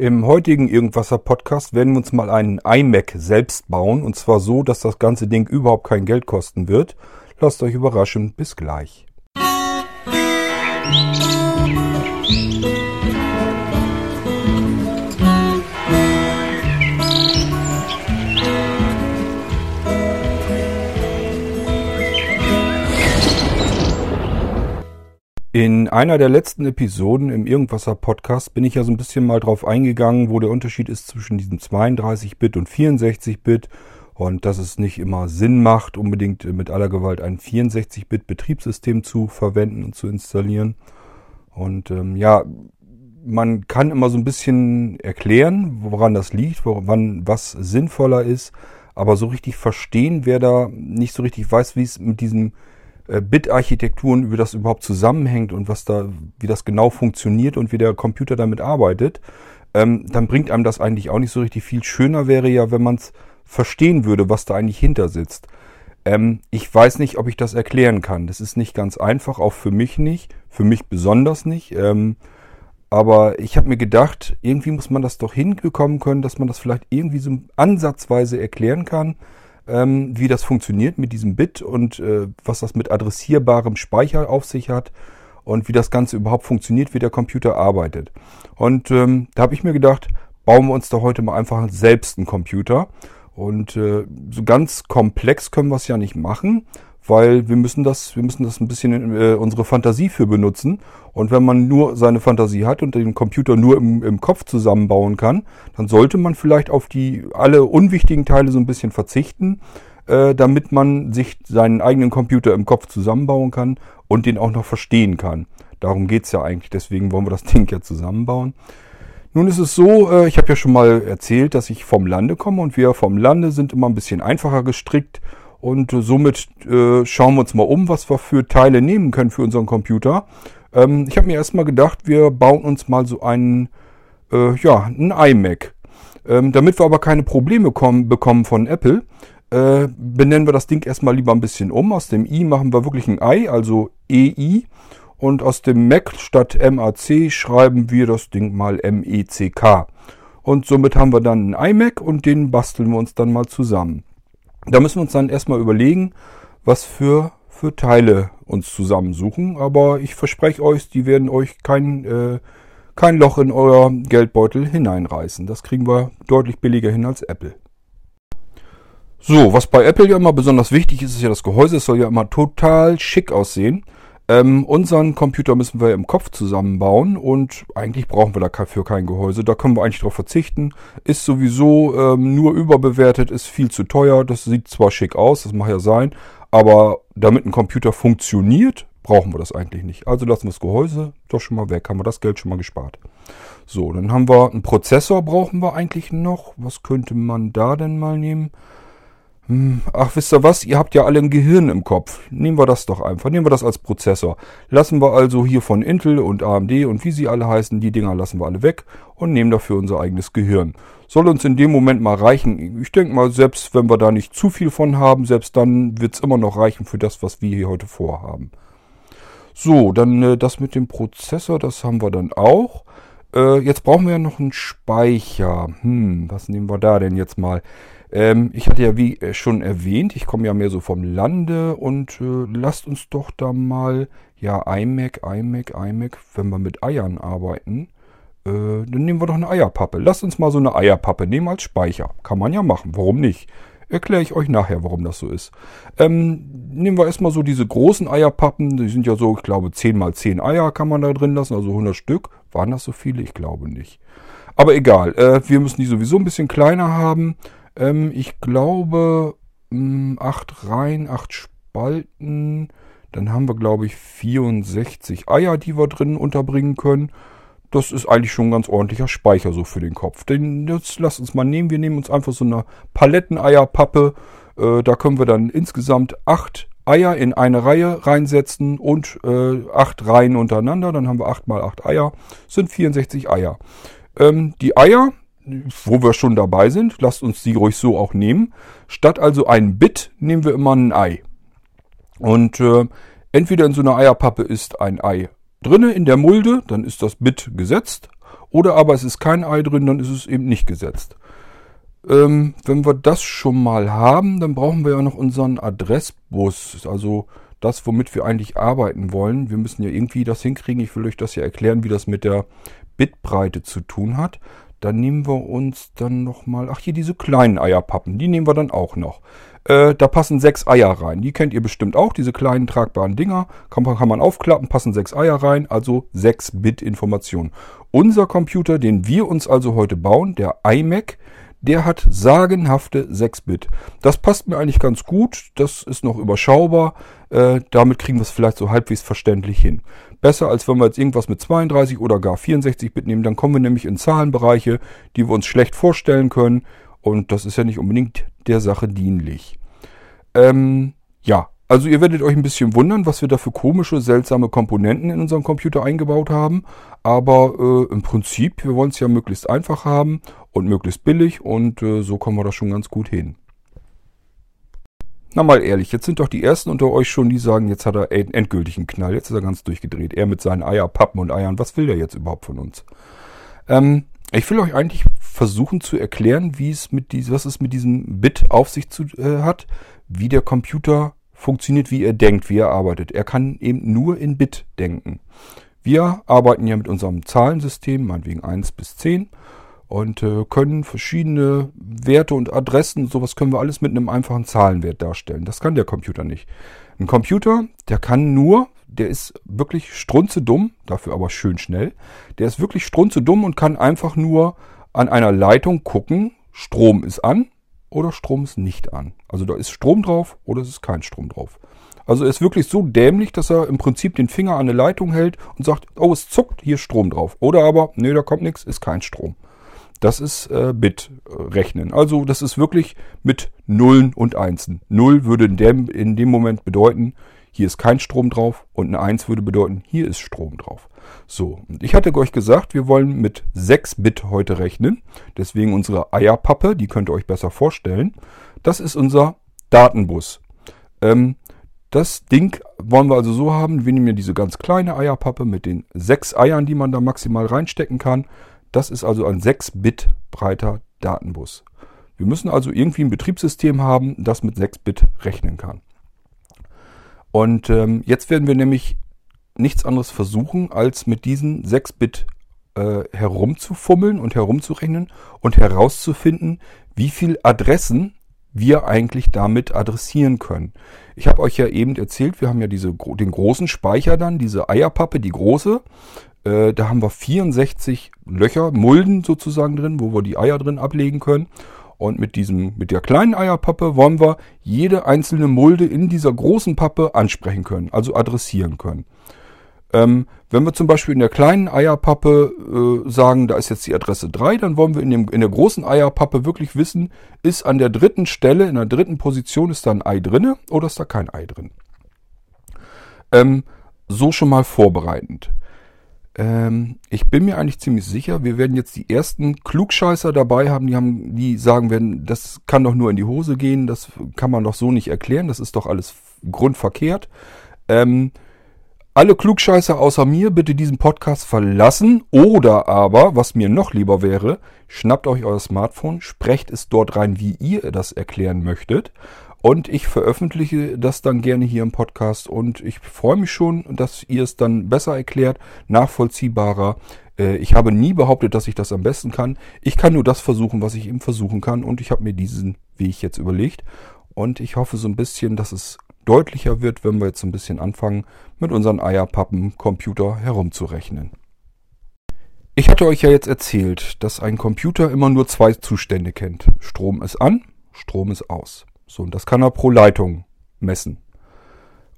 Im heutigen Irgendwasser Podcast werden wir uns mal einen iMac selbst bauen und zwar so, dass das ganze Ding überhaupt kein Geld kosten wird. Lasst euch überraschen, bis gleich. In einer der letzten Episoden im Irgendwasser Podcast bin ich ja so ein bisschen mal drauf eingegangen, wo der Unterschied ist zwischen diesem 32-Bit und 64-Bit und dass es nicht immer Sinn macht, unbedingt mit aller Gewalt ein 64-Bit Betriebssystem zu verwenden und zu installieren. Und ähm, ja, man kann immer so ein bisschen erklären, woran das liegt, woran was sinnvoller ist, aber so richtig verstehen, wer da nicht so richtig weiß, wie es mit diesem Bit-Architekturen, wie das überhaupt zusammenhängt und was da, wie das genau funktioniert und wie der Computer damit arbeitet, ähm, dann bringt einem das eigentlich auch nicht so richtig viel. Schöner wäre ja, wenn man es verstehen würde, was da eigentlich hinter sitzt. Ähm, ich weiß nicht, ob ich das erklären kann. Das ist nicht ganz einfach, auch für mich nicht, für mich besonders nicht. Ähm, aber ich habe mir gedacht, irgendwie muss man das doch hinbekommen können, dass man das vielleicht irgendwie so ansatzweise erklären kann ähm, wie das funktioniert mit diesem Bit und äh, was das mit adressierbarem Speicher auf sich hat und wie das Ganze überhaupt funktioniert, wie der Computer arbeitet. Und ähm, da habe ich mir gedacht, bauen wir uns da heute mal einfach selbst einen Computer. Und äh, so ganz komplex können wir es ja nicht machen weil wir müssen das, wir müssen das ein bisschen äh, unsere Fantasie für benutzen. Und wenn man nur seine Fantasie hat und den Computer nur im, im Kopf zusammenbauen kann, dann sollte man vielleicht auf die alle unwichtigen Teile so ein bisschen verzichten, äh, damit man sich seinen eigenen Computer im Kopf zusammenbauen kann und den auch noch verstehen kann. Darum geht's ja eigentlich, deswegen wollen wir das Ding ja zusammenbauen. Nun ist es so, äh, ich habe ja schon mal erzählt, dass ich vom Lande komme und wir vom Lande sind immer ein bisschen einfacher gestrickt und somit äh, schauen wir uns mal um, was wir für Teile nehmen können für unseren Computer. Ähm, ich habe mir erstmal gedacht, wir bauen uns mal so einen, äh, ja, einen iMac. Ähm, damit wir aber keine Probleme kommen, bekommen von Apple, äh, benennen wir das Ding erstmal lieber ein bisschen um. Aus dem i machen wir wirklich ein i, also EI. Und aus dem Mac statt MAC schreiben wir das Ding mal MECK. Und somit haben wir dann einen iMac und den basteln wir uns dann mal zusammen. Da müssen wir uns dann erstmal überlegen, was für, für Teile uns zusammensuchen. Aber ich verspreche euch, die werden euch kein, äh, kein Loch in euer Geldbeutel hineinreißen. Das kriegen wir deutlich billiger hin als Apple. So, was bei Apple ja immer besonders wichtig ist, ist ja das Gehäuse. Es soll ja immer total schick aussehen. Ähm, unseren Computer müssen wir im Kopf zusammenbauen und eigentlich brauchen wir dafür kein Gehäuse. Da können wir eigentlich drauf verzichten. Ist sowieso ähm, nur überbewertet, ist viel zu teuer. Das sieht zwar schick aus, das mag ja sein, aber damit ein Computer funktioniert, brauchen wir das eigentlich nicht. Also lassen wir das Gehäuse doch schon mal weg, haben wir das Geld schon mal gespart. So, dann haben wir einen Prozessor, brauchen wir eigentlich noch. Was könnte man da denn mal nehmen? Hm, ach, wisst ihr was? Ihr habt ja alle ein Gehirn im Kopf. Nehmen wir das doch einfach. Nehmen wir das als Prozessor. Lassen wir also hier von Intel und AMD und wie sie alle heißen, die Dinger lassen wir alle weg und nehmen dafür unser eigenes Gehirn. Soll uns in dem Moment mal reichen. Ich denke mal, selbst wenn wir da nicht zu viel von haben, selbst dann wird es immer noch reichen für das, was wir hier heute vorhaben. So, dann äh, das mit dem Prozessor, das haben wir dann auch. Äh, jetzt brauchen wir ja noch einen Speicher. Hm, was nehmen wir da denn jetzt mal? Ähm, ich hatte ja wie äh, schon erwähnt, ich komme ja mehr so vom Lande und äh, lasst uns doch da mal, ja, iMac, iMac, iMac, wenn wir mit Eiern arbeiten, äh, dann nehmen wir doch eine Eierpappe. Lasst uns mal so eine Eierpappe nehmen als Speicher. Kann man ja machen, warum nicht? Erkläre ich euch nachher, warum das so ist. Ähm, nehmen wir erstmal so diese großen Eierpappen. Die sind ja so, ich glaube, 10 mal 10 Eier kann man da drin lassen, also 100 Stück. Waren das so viele? Ich glaube nicht. Aber egal, äh, wir müssen die sowieso ein bisschen kleiner haben. Ähm, ich glaube, mh, hm, acht Reihen, acht Spalten. Dann haben wir, glaube ich, 64 Eier, die wir drin unterbringen können. Das ist eigentlich schon ein ganz ordentlicher Speicher so für den Kopf. Den, das lasst uns mal nehmen. Wir nehmen uns einfach so eine Paletteneierpappe. Äh, da können wir dann insgesamt acht Eier in eine Reihe reinsetzen und äh, acht Reihen untereinander. Dann haben wir acht mal acht Eier. Das sind 64 Eier. Ähm, die Eier wo wir schon dabei sind, lasst uns die ruhig so auch nehmen. Statt also ein Bit nehmen wir immer ein Ei. Und äh, entweder in so einer Eierpappe ist ein Ei drinne in der Mulde, dann ist das Bit gesetzt. Oder aber es ist kein Ei drin, dann ist es eben nicht gesetzt. Ähm, wenn wir das schon mal haben, dann brauchen wir ja noch unseren Adressbus. Also das, womit wir eigentlich arbeiten wollen. Wir müssen ja irgendwie das hinkriegen. Ich will euch das ja erklären, wie das mit der Bitbreite zu tun hat. Dann nehmen wir uns dann nochmal, ach hier diese kleinen Eierpappen, die nehmen wir dann auch noch. Äh, da passen sechs Eier rein. Die kennt ihr bestimmt auch, diese kleinen tragbaren Dinger. Kann man, kann man aufklappen, passen sechs Eier rein, also sechs Bit Information. Unser Computer, den wir uns also heute bauen, der iMac, der hat sagenhafte 6 Bit. Das passt mir eigentlich ganz gut. Das ist noch überschaubar. Äh, damit kriegen wir es vielleicht so halbwegs verständlich hin. Besser als wenn wir jetzt irgendwas mit 32 oder gar 64 Bit nehmen. Dann kommen wir nämlich in Zahlenbereiche, die wir uns schlecht vorstellen können. Und das ist ja nicht unbedingt der Sache dienlich. Ähm, ja, also ihr werdet euch ein bisschen wundern, was wir da für komische, seltsame Komponenten in unserem Computer eingebaut haben. Aber äh, im Prinzip, wir wollen es ja möglichst einfach haben und möglichst billig und äh, so kommen wir da schon ganz gut hin. Na mal ehrlich, jetzt sind doch die ersten unter euch schon, die sagen, jetzt hat er endgültig einen Knall, jetzt ist er ganz durchgedreht. Er mit seinen Eierpappen und Eiern, was will der jetzt überhaupt von uns? Ähm, ich will euch eigentlich versuchen zu erklären, wie es mit dies, was es mit diesem Bit auf sich zu, äh, hat, wie der Computer funktioniert, wie er denkt, wie er arbeitet. Er kann eben nur in Bit denken. Wir arbeiten ja mit unserem Zahlensystem, meinetwegen 1 bis 10 und äh, können verschiedene Werte und Adressen, sowas können wir alles mit einem einfachen Zahlenwert darstellen. Das kann der Computer nicht. Ein Computer, der kann nur, der ist wirklich strunzedumm, dafür aber schön schnell. Der ist wirklich strunzedumm und kann einfach nur an einer Leitung gucken, Strom ist an oder Strom ist nicht an. Also da ist Strom drauf oder es ist kein Strom drauf. Also er ist wirklich so dämlich, dass er im Prinzip den Finger an eine Leitung hält und sagt, oh, es zuckt, hier ist Strom drauf. Oder aber, nee, da kommt nichts, ist kein Strom. Das ist äh, Bit-Rechnen. Also das ist wirklich mit Nullen und Einsen. Null würde in dem, in dem Moment bedeuten, hier ist kein Strom drauf und eine Eins würde bedeuten, hier ist Strom drauf. So, ich hatte euch gesagt, wir wollen mit 6 Bit heute rechnen. Deswegen unsere Eierpappe, die könnt ihr euch besser vorstellen. Das ist unser Datenbus. Ähm, das Ding wollen wir also so haben, wir nehmen hier diese ganz kleine Eierpappe mit den sechs Eiern, die man da maximal reinstecken kann. Das ist also ein 6-Bit breiter Datenbus. Wir müssen also irgendwie ein Betriebssystem haben, das mit 6 Bit rechnen kann. Und ähm, jetzt werden wir nämlich nichts anderes versuchen, als mit diesen 6 Bit äh, herumzufummeln und herumzurechnen und herauszufinden, wie viele Adressen wir eigentlich damit adressieren können. Ich habe euch ja eben erzählt, wir haben ja diese, den großen Speicher dann, diese Eierpappe, die große. Äh, da haben wir 64 Löcher, Mulden sozusagen drin, wo wir die Eier drin ablegen können. Und mit diesem, mit der kleinen Eierpappe wollen wir jede einzelne Mulde in dieser großen Pappe ansprechen können, also adressieren können. Ähm, wenn wir zum Beispiel in der kleinen Eierpappe äh, sagen, da ist jetzt die Adresse 3, dann wollen wir in, dem, in der großen Eierpappe wirklich wissen, ist an der dritten Stelle, in der dritten Position, ist da ein Ei drinne oder ist da kein Ei drin. Ähm, so schon mal vorbereitend. Ähm, ich bin mir eigentlich ziemlich sicher, wir werden jetzt die ersten Klugscheißer dabei haben, die haben, die sagen werden, das kann doch nur in die Hose gehen, das kann man doch so nicht erklären, das ist doch alles grundverkehrt. Ähm, alle Klugscheißer außer mir bitte diesen Podcast verlassen oder aber, was mir noch lieber wäre, schnappt euch euer Smartphone, sprecht es dort rein, wie ihr das erklären möchtet und ich veröffentliche das dann gerne hier im Podcast und ich freue mich schon, dass ihr es dann besser erklärt, nachvollziehbarer. Äh, ich habe nie behauptet, dass ich das am besten kann. Ich kann nur das versuchen, was ich eben versuchen kann und ich habe mir diesen Weg jetzt überlegt und ich hoffe so ein bisschen, dass es deutlicher wird, wenn wir jetzt ein bisschen anfangen, mit unseren Eierpappen-Computer herumzurechnen. Ich hatte euch ja jetzt erzählt, dass ein Computer immer nur zwei Zustände kennt. Strom ist an, Strom ist aus. So, und das kann er pro Leitung messen.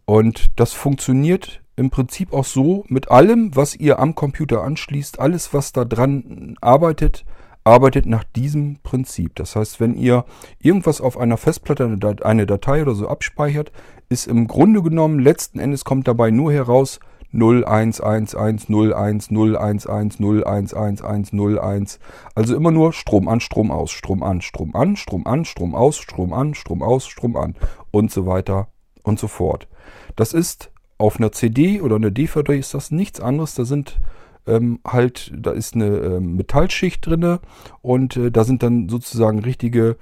Und das funktioniert im Prinzip auch so mit allem, was ihr am Computer anschließt, alles, was da dran arbeitet, arbeitet nach diesem Prinzip. Das heißt, wenn ihr irgendwas auf einer Festplatte, eine Datei oder so abspeichert, ist im Grunde genommen, letzten Endes kommt dabei nur heraus 01110111011101. Also immer nur Strom an, Strom aus, Strom an, Strom an, Strom an, Strom aus, Strom an, Strom aus, Strom an und so weiter und so fort. Das ist auf einer CD oder einer DVD ist das nichts anderes. Da sind ähm, halt, da ist eine äh, Metallschicht drinne und äh, da sind dann sozusagen richtige,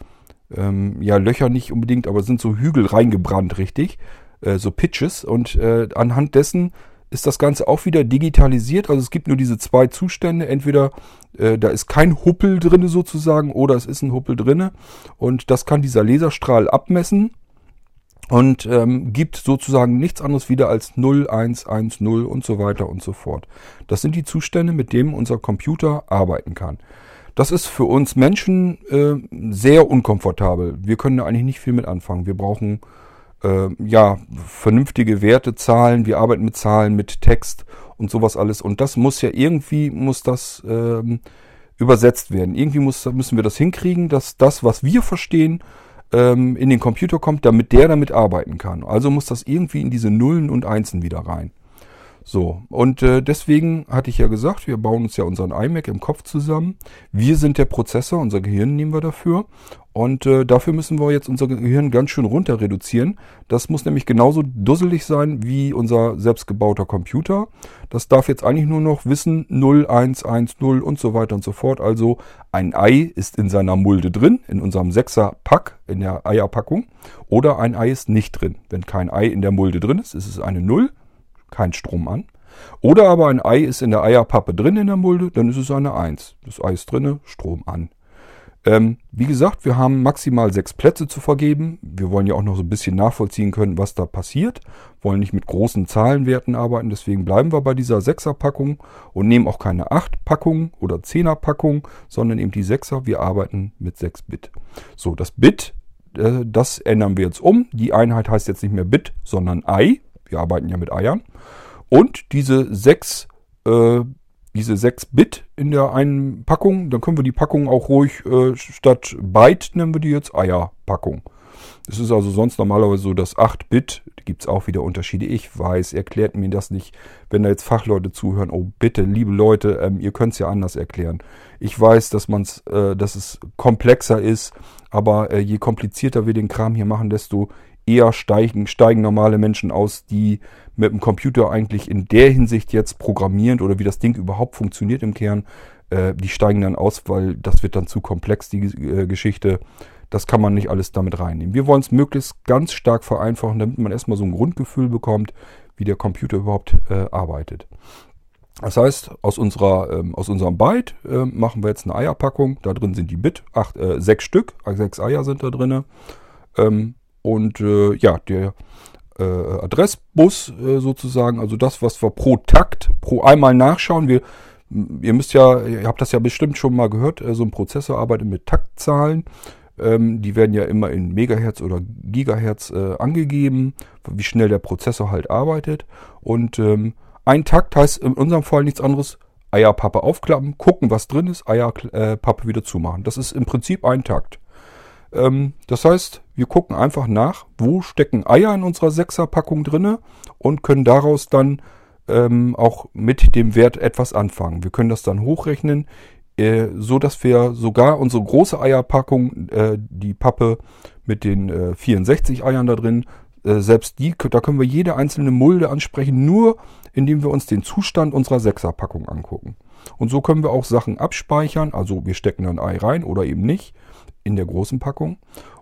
ähm, ja Löcher nicht unbedingt, aber sind so Hügel reingebrannt, richtig, äh, so Pitches und äh, anhand dessen ist das Ganze auch wieder digitalisiert. Also es gibt nur diese zwei Zustände. Entweder äh, da ist kein Huppel drinne sozusagen oder es ist ein Huppel drinne und das kann dieser Laserstrahl abmessen und ähm, gibt sozusagen nichts anderes wieder als 0, 1, 1, 0 und so weiter und so fort. Das sind die Zustände, mit denen unser Computer arbeiten kann. Das ist für uns Menschen äh, sehr unkomfortabel. Wir können da eigentlich nicht viel mit anfangen. Wir brauchen äh, ja vernünftige Werte, Zahlen. Wir arbeiten mit Zahlen, mit Text und sowas alles. Und das muss ja irgendwie muss das ähm, übersetzt werden. Irgendwie muss, müssen wir das hinkriegen, dass das, was wir verstehen, ähm, in den Computer kommt, damit der damit arbeiten kann. Also muss das irgendwie in diese Nullen und Einsen wieder rein. So, und äh, deswegen hatte ich ja gesagt, wir bauen uns ja unseren iMac im Kopf zusammen. Wir sind der Prozessor, unser Gehirn nehmen wir dafür. Und äh, dafür müssen wir jetzt unser Gehirn ganz schön runter reduzieren. Das muss nämlich genauso dusselig sein wie unser selbstgebauter Computer. Das darf jetzt eigentlich nur noch wissen 0, 1, 1, 0 und so weiter und so fort. Also ein Ei ist in seiner Mulde drin, in unserem 6er Pack, in der Eierpackung. Oder ein Ei ist nicht drin. Wenn kein Ei in der Mulde drin ist, ist es eine 0 kein Strom an. Oder aber ein Ei ist in der Eierpappe drin in der Mulde, dann ist es eine 1. Das Ei ist drinne, Strom an. Ähm, wie gesagt, wir haben maximal sechs Plätze zu vergeben. Wir wollen ja auch noch so ein bisschen nachvollziehen können, was da passiert. Wollen nicht mit großen Zahlenwerten arbeiten, deswegen bleiben wir bei dieser 6er Packung und nehmen auch keine 8 Packung oder 10er Packung, sondern eben die 6er. Wir arbeiten mit 6 Bit. So, das Bit, äh, das ändern wir jetzt um. Die Einheit heißt jetzt nicht mehr Bit, sondern Ei. Wir arbeiten ja mit Eiern. Und diese 6 äh, diese 6 Bit in der einen Packung, dann können wir die Packung auch ruhig äh, statt Byte nennen wir die jetzt Eierpackung. Es ist also sonst normalerweise so, dass 8 Bit, da gibt es auch wieder Unterschiede. Ich weiß, erklärt mir das nicht, wenn da jetzt Fachleute zuhören. Oh bitte, liebe Leute, ähm, ihr könnt es ja anders erklären. Ich weiß, dass man's, äh, dass es komplexer ist, aber äh, je komplizierter wir den Kram hier machen, desto eher steigen, steigen normale Menschen aus, die mit dem Computer eigentlich in der Hinsicht jetzt programmierend oder wie das Ding überhaupt funktioniert im Kern, äh, die steigen dann aus, weil das wird dann zu komplex, die äh, Geschichte. Das kann man nicht alles damit reinnehmen. Wir wollen es möglichst ganz stark vereinfachen, damit man erstmal so ein Grundgefühl bekommt, wie der Computer überhaupt äh, arbeitet. Das heißt, aus, unserer, ähm, aus unserem Byte äh, machen wir jetzt eine Eierpackung. Da drin sind die Bit, acht, äh, sechs Stück, sechs Eier sind da drin. Ähm, und äh, ja, der äh, Adressbus äh, sozusagen, also das, was wir pro Takt, pro einmal nachschauen. Wir, ihr müsst ja, ihr habt das ja bestimmt schon mal gehört, äh, so ein Prozessor arbeitet mit Taktzahlen. Ähm, die werden ja immer in Megahertz oder Gigahertz äh, angegeben, wie schnell der Prozessor halt arbeitet. Und ähm, ein Takt heißt in unserem Fall nichts anderes, Eierpappe aufklappen, gucken, was drin ist, Eierpappe wieder zumachen. Das ist im Prinzip ein Takt. Ähm, das heißt, wir gucken einfach nach, wo stecken Eier in unserer Sechserpackung drinne und können daraus dann ähm, auch mit dem Wert etwas anfangen. Wir können das dann hochrechnen, äh, so dass wir sogar unsere große Eierpackung, äh, die Pappe mit den äh, 64 Eiern da drin, äh, selbst die, da können wir jede einzelne Mulde ansprechen, nur indem wir uns den Zustand unserer Sechserpackung angucken. Und so können wir auch Sachen abspeichern, also wir stecken ein Ei rein oder eben nicht in der großen Packung.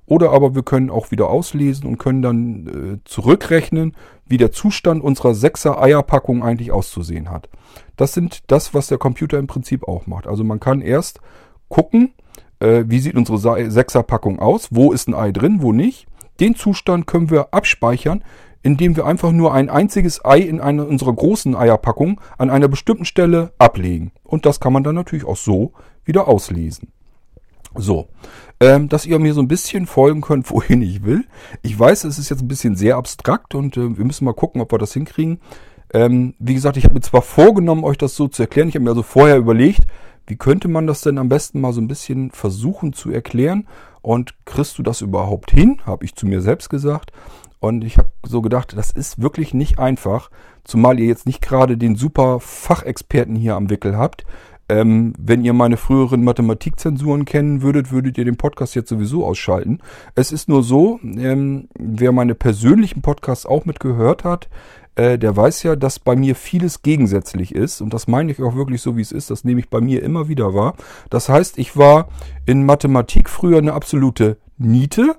Oder aber wir können auch wieder auslesen und können dann äh, zurückrechnen, wie der Zustand unserer 6er Eierpackung eigentlich auszusehen hat. Das sind das, was der Computer im Prinzip auch macht. Also man kann erst gucken, äh, wie sieht unsere 6er Packung aus, wo ist ein Ei drin, wo nicht. Den Zustand können wir abspeichern, indem wir einfach nur ein einziges Ei in einer unserer großen Eierpackung an einer bestimmten Stelle ablegen. Und das kann man dann natürlich auch so wieder auslesen. So, ähm, dass ihr mir so ein bisschen folgen könnt, wohin ich will. Ich weiß, es ist jetzt ein bisschen sehr abstrakt und äh, wir müssen mal gucken, ob wir das hinkriegen. Ähm, wie gesagt, ich habe mir zwar vorgenommen, euch das so zu erklären. Ich habe mir also vorher überlegt, wie könnte man das denn am besten mal so ein bisschen versuchen zu erklären? Und kriegst du das überhaupt hin? Habe ich zu mir selbst gesagt. Und ich habe so gedacht, das ist wirklich nicht einfach, zumal ihr jetzt nicht gerade den super Fachexperten hier am Wickel habt. Ähm, wenn ihr meine früheren Mathematikzensuren kennen würdet, würdet ihr den Podcast jetzt sowieso ausschalten. Es ist nur so, ähm, wer meine persönlichen Podcasts auch mitgehört hat, äh, der weiß ja, dass bei mir vieles gegensätzlich ist. Und das meine ich auch wirklich so, wie es ist. Das nehme ich bei mir immer wieder wahr. Das heißt, ich war in Mathematik früher eine absolute Niete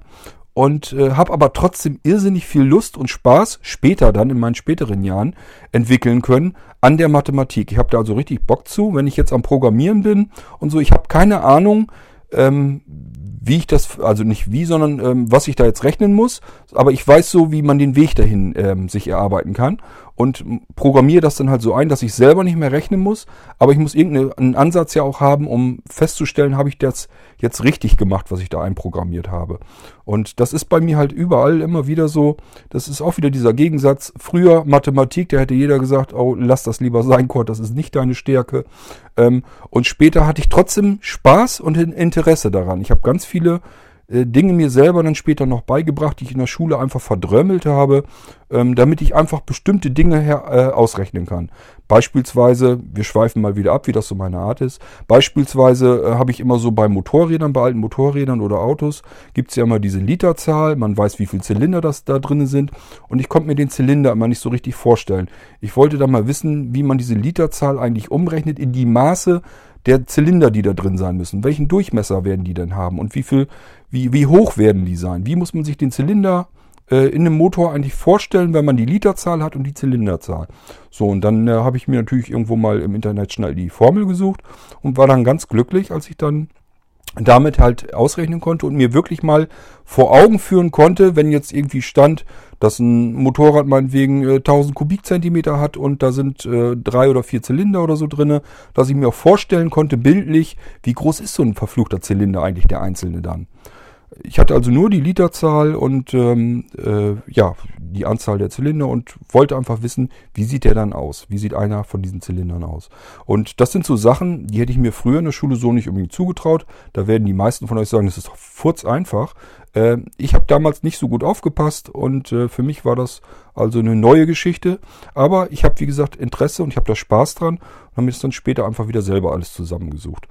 und äh, habe aber trotzdem irrsinnig viel Lust und Spaß später dann in meinen späteren Jahren entwickeln können an der Mathematik. Ich habe da also richtig Bock zu, wenn ich jetzt am Programmieren bin und so. Ich habe keine Ahnung, ähm, wie ich das, also nicht wie, sondern ähm, was ich da jetzt rechnen muss. Aber ich weiß so, wie man den Weg dahin ähm, sich erarbeiten kann und programmiere das dann halt so ein, dass ich selber nicht mehr rechnen muss, aber ich muss irgendeinen Ansatz ja auch haben, um festzustellen, habe ich das jetzt richtig gemacht, was ich da einprogrammiert habe. Und das ist bei mir halt überall immer wieder so, das ist auch wieder dieser Gegensatz. Früher Mathematik, da hätte jeder gesagt, oh, lass das lieber sein, Kurt, das ist nicht deine Stärke. Ähm, und später hatte ich trotzdem Spaß und Interesse daran. Ich habe ganz viele äh, Dinge mir selber dann später noch beigebracht, die ich in der Schule einfach verdrömmelt habe, ähm, damit ich einfach bestimmte Dinge her, äh, ausrechnen kann. Beispielsweise, wir schweifen mal wieder ab, wie das so meine Art ist. Beispielsweise äh, habe ich immer so bei Motorrädern, bei alten Motorrädern oder Autos, gibt es ja immer diese Literzahl, man weiß, wie viele Zylinder das da drin sind und ich konnte mir den Zylinder immer nicht so richtig vorstellen. Ich wollte da mal wissen, wie man diese Literzahl eigentlich umrechnet in die Maße, der Zylinder, die da drin sein müssen. Welchen Durchmesser werden die denn haben und wie viel, wie, wie hoch werden die sein? Wie muss man sich den Zylinder äh, in einem Motor eigentlich vorstellen, wenn man die Literzahl hat und die Zylinderzahl? So, und dann äh, habe ich mir natürlich irgendwo mal im Internet schnell die Formel gesucht und war dann ganz glücklich, als ich dann damit halt ausrechnen konnte und mir wirklich mal vor Augen führen konnte, wenn jetzt irgendwie stand, dass ein Motorrad meinetwegen äh, 1000 Kubikzentimeter hat und da sind äh, drei oder vier Zylinder oder so drinne, dass ich mir auch vorstellen konnte, bildlich, wie groß ist so ein verfluchter Zylinder eigentlich der einzelne dann. Ich hatte also nur die Literzahl und ähm, äh, ja, die Anzahl der Zylinder und wollte einfach wissen, wie sieht der dann aus? Wie sieht einer von diesen Zylindern aus? Und das sind so Sachen, die hätte ich mir früher in der Schule so nicht unbedingt zugetraut. Da werden die meisten von euch sagen, das ist doch furz einfach. Äh, ich habe damals nicht so gut aufgepasst und äh, für mich war das also eine neue Geschichte. Aber ich habe, wie gesagt, Interesse und ich habe da Spaß dran und habe mir das dann später einfach wieder selber alles zusammengesucht.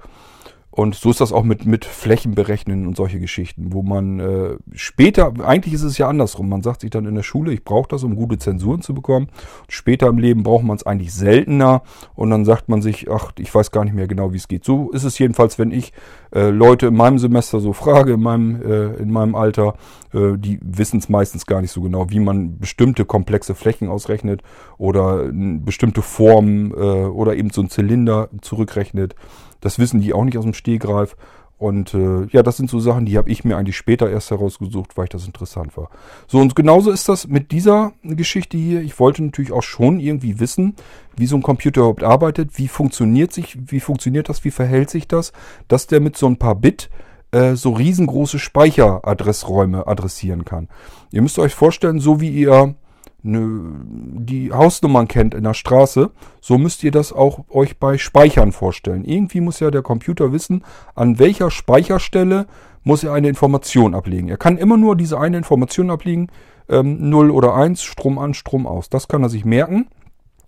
Und so ist das auch mit, mit Flächen berechnen und solche Geschichten, wo man äh, später, eigentlich ist es ja andersrum, man sagt sich dann in der Schule, ich brauche das, um gute Zensuren zu bekommen. Später im Leben braucht man es eigentlich seltener und dann sagt man sich, ach, ich weiß gar nicht mehr genau, wie es geht. So ist es jedenfalls, wenn ich äh, Leute in meinem Semester so frage, in meinem, äh, in meinem Alter, äh, die wissen es meistens gar nicht so genau, wie man bestimmte komplexe Flächen ausrechnet oder bestimmte Formen äh, oder eben so einen Zylinder zurückrechnet. Das wissen die auch nicht aus dem Stehgreif. Und äh, ja, das sind so Sachen, die habe ich mir eigentlich später erst herausgesucht, weil ich das interessant war. So, und genauso ist das mit dieser Geschichte hier. Ich wollte natürlich auch schon irgendwie wissen, wie so ein Computer überhaupt arbeitet, wie funktioniert sich, wie funktioniert das, wie verhält sich das, dass der mit so ein paar Bit äh, so riesengroße Speicheradressräume adressieren kann. Ihr müsst euch vorstellen, so wie ihr die Hausnummern kennt in der Straße, so müsst ihr das auch euch bei Speichern vorstellen. Irgendwie muss ja der Computer wissen, an welcher Speicherstelle muss er eine Information ablegen. Er kann immer nur diese eine Information ablegen, ähm, 0 oder 1, Strom an, Strom aus. Das kann er sich merken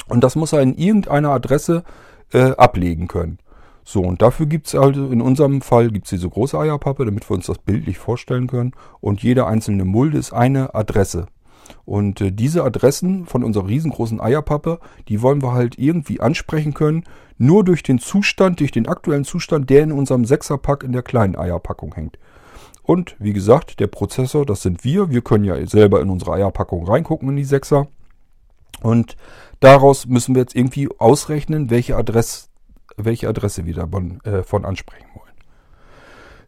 und das muss er in irgendeiner Adresse äh, ablegen können. So, und dafür gibt es also, in unserem Fall gibt es diese große Eierpappe, damit wir uns das bildlich vorstellen können. Und jede einzelne Mulde ist eine Adresse. Und äh, diese Adressen von unserer riesengroßen Eierpappe, die wollen wir halt irgendwie ansprechen können, nur durch den Zustand, durch den aktuellen Zustand, der in unserem Sechserpack in der kleinen Eierpackung hängt. Und wie gesagt, der Prozessor, das sind wir. Wir können ja selber in unsere Eierpackung reingucken in die Sechser. Und daraus müssen wir jetzt irgendwie ausrechnen, welche Adresse, welche Adresse wir davon äh, von ansprechen wollen.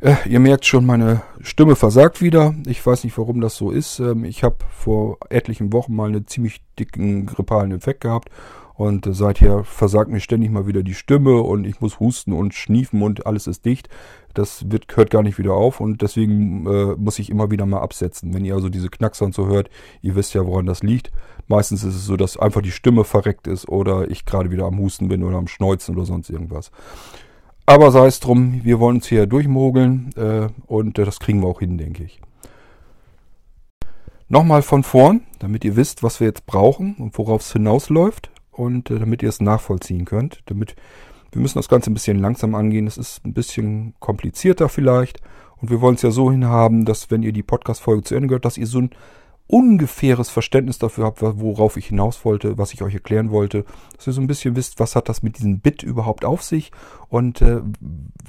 Äh, ihr merkt schon, meine Stimme versagt wieder. Ich weiß nicht, warum das so ist. Ähm, ich habe vor etlichen Wochen mal einen ziemlich dicken grippalen Infekt gehabt und äh, seither versagt mir ständig mal wieder die Stimme und ich muss husten und schniefen und alles ist dicht. Das wird, hört gar nicht wieder auf und deswegen äh, muss ich immer wieder mal absetzen. Wenn ihr also diese Knackser und so hört, ihr wisst ja, woran das liegt. Meistens ist es so, dass einfach die Stimme verreckt ist oder ich gerade wieder am Husten bin oder am Schneuzen oder sonst irgendwas. Aber sei es drum, wir wollen uns hier durchmogeln äh, und äh, das kriegen wir auch hin, denke ich. Nochmal von vorn, damit ihr wisst, was wir jetzt brauchen und worauf es hinausläuft und äh, damit ihr es nachvollziehen könnt. Damit wir müssen das Ganze ein bisschen langsam angehen. Es ist ein bisschen komplizierter vielleicht und wir wollen es ja so hinhaben, dass wenn ihr die Podcast-Folge zu Ende gehört, dass ihr so ein ungefähres Verständnis dafür habt, worauf ich hinaus wollte, was ich euch erklären wollte, dass ihr so ein bisschen wisst, was hat das mit diesem Bit überhaupt auf sich und äh,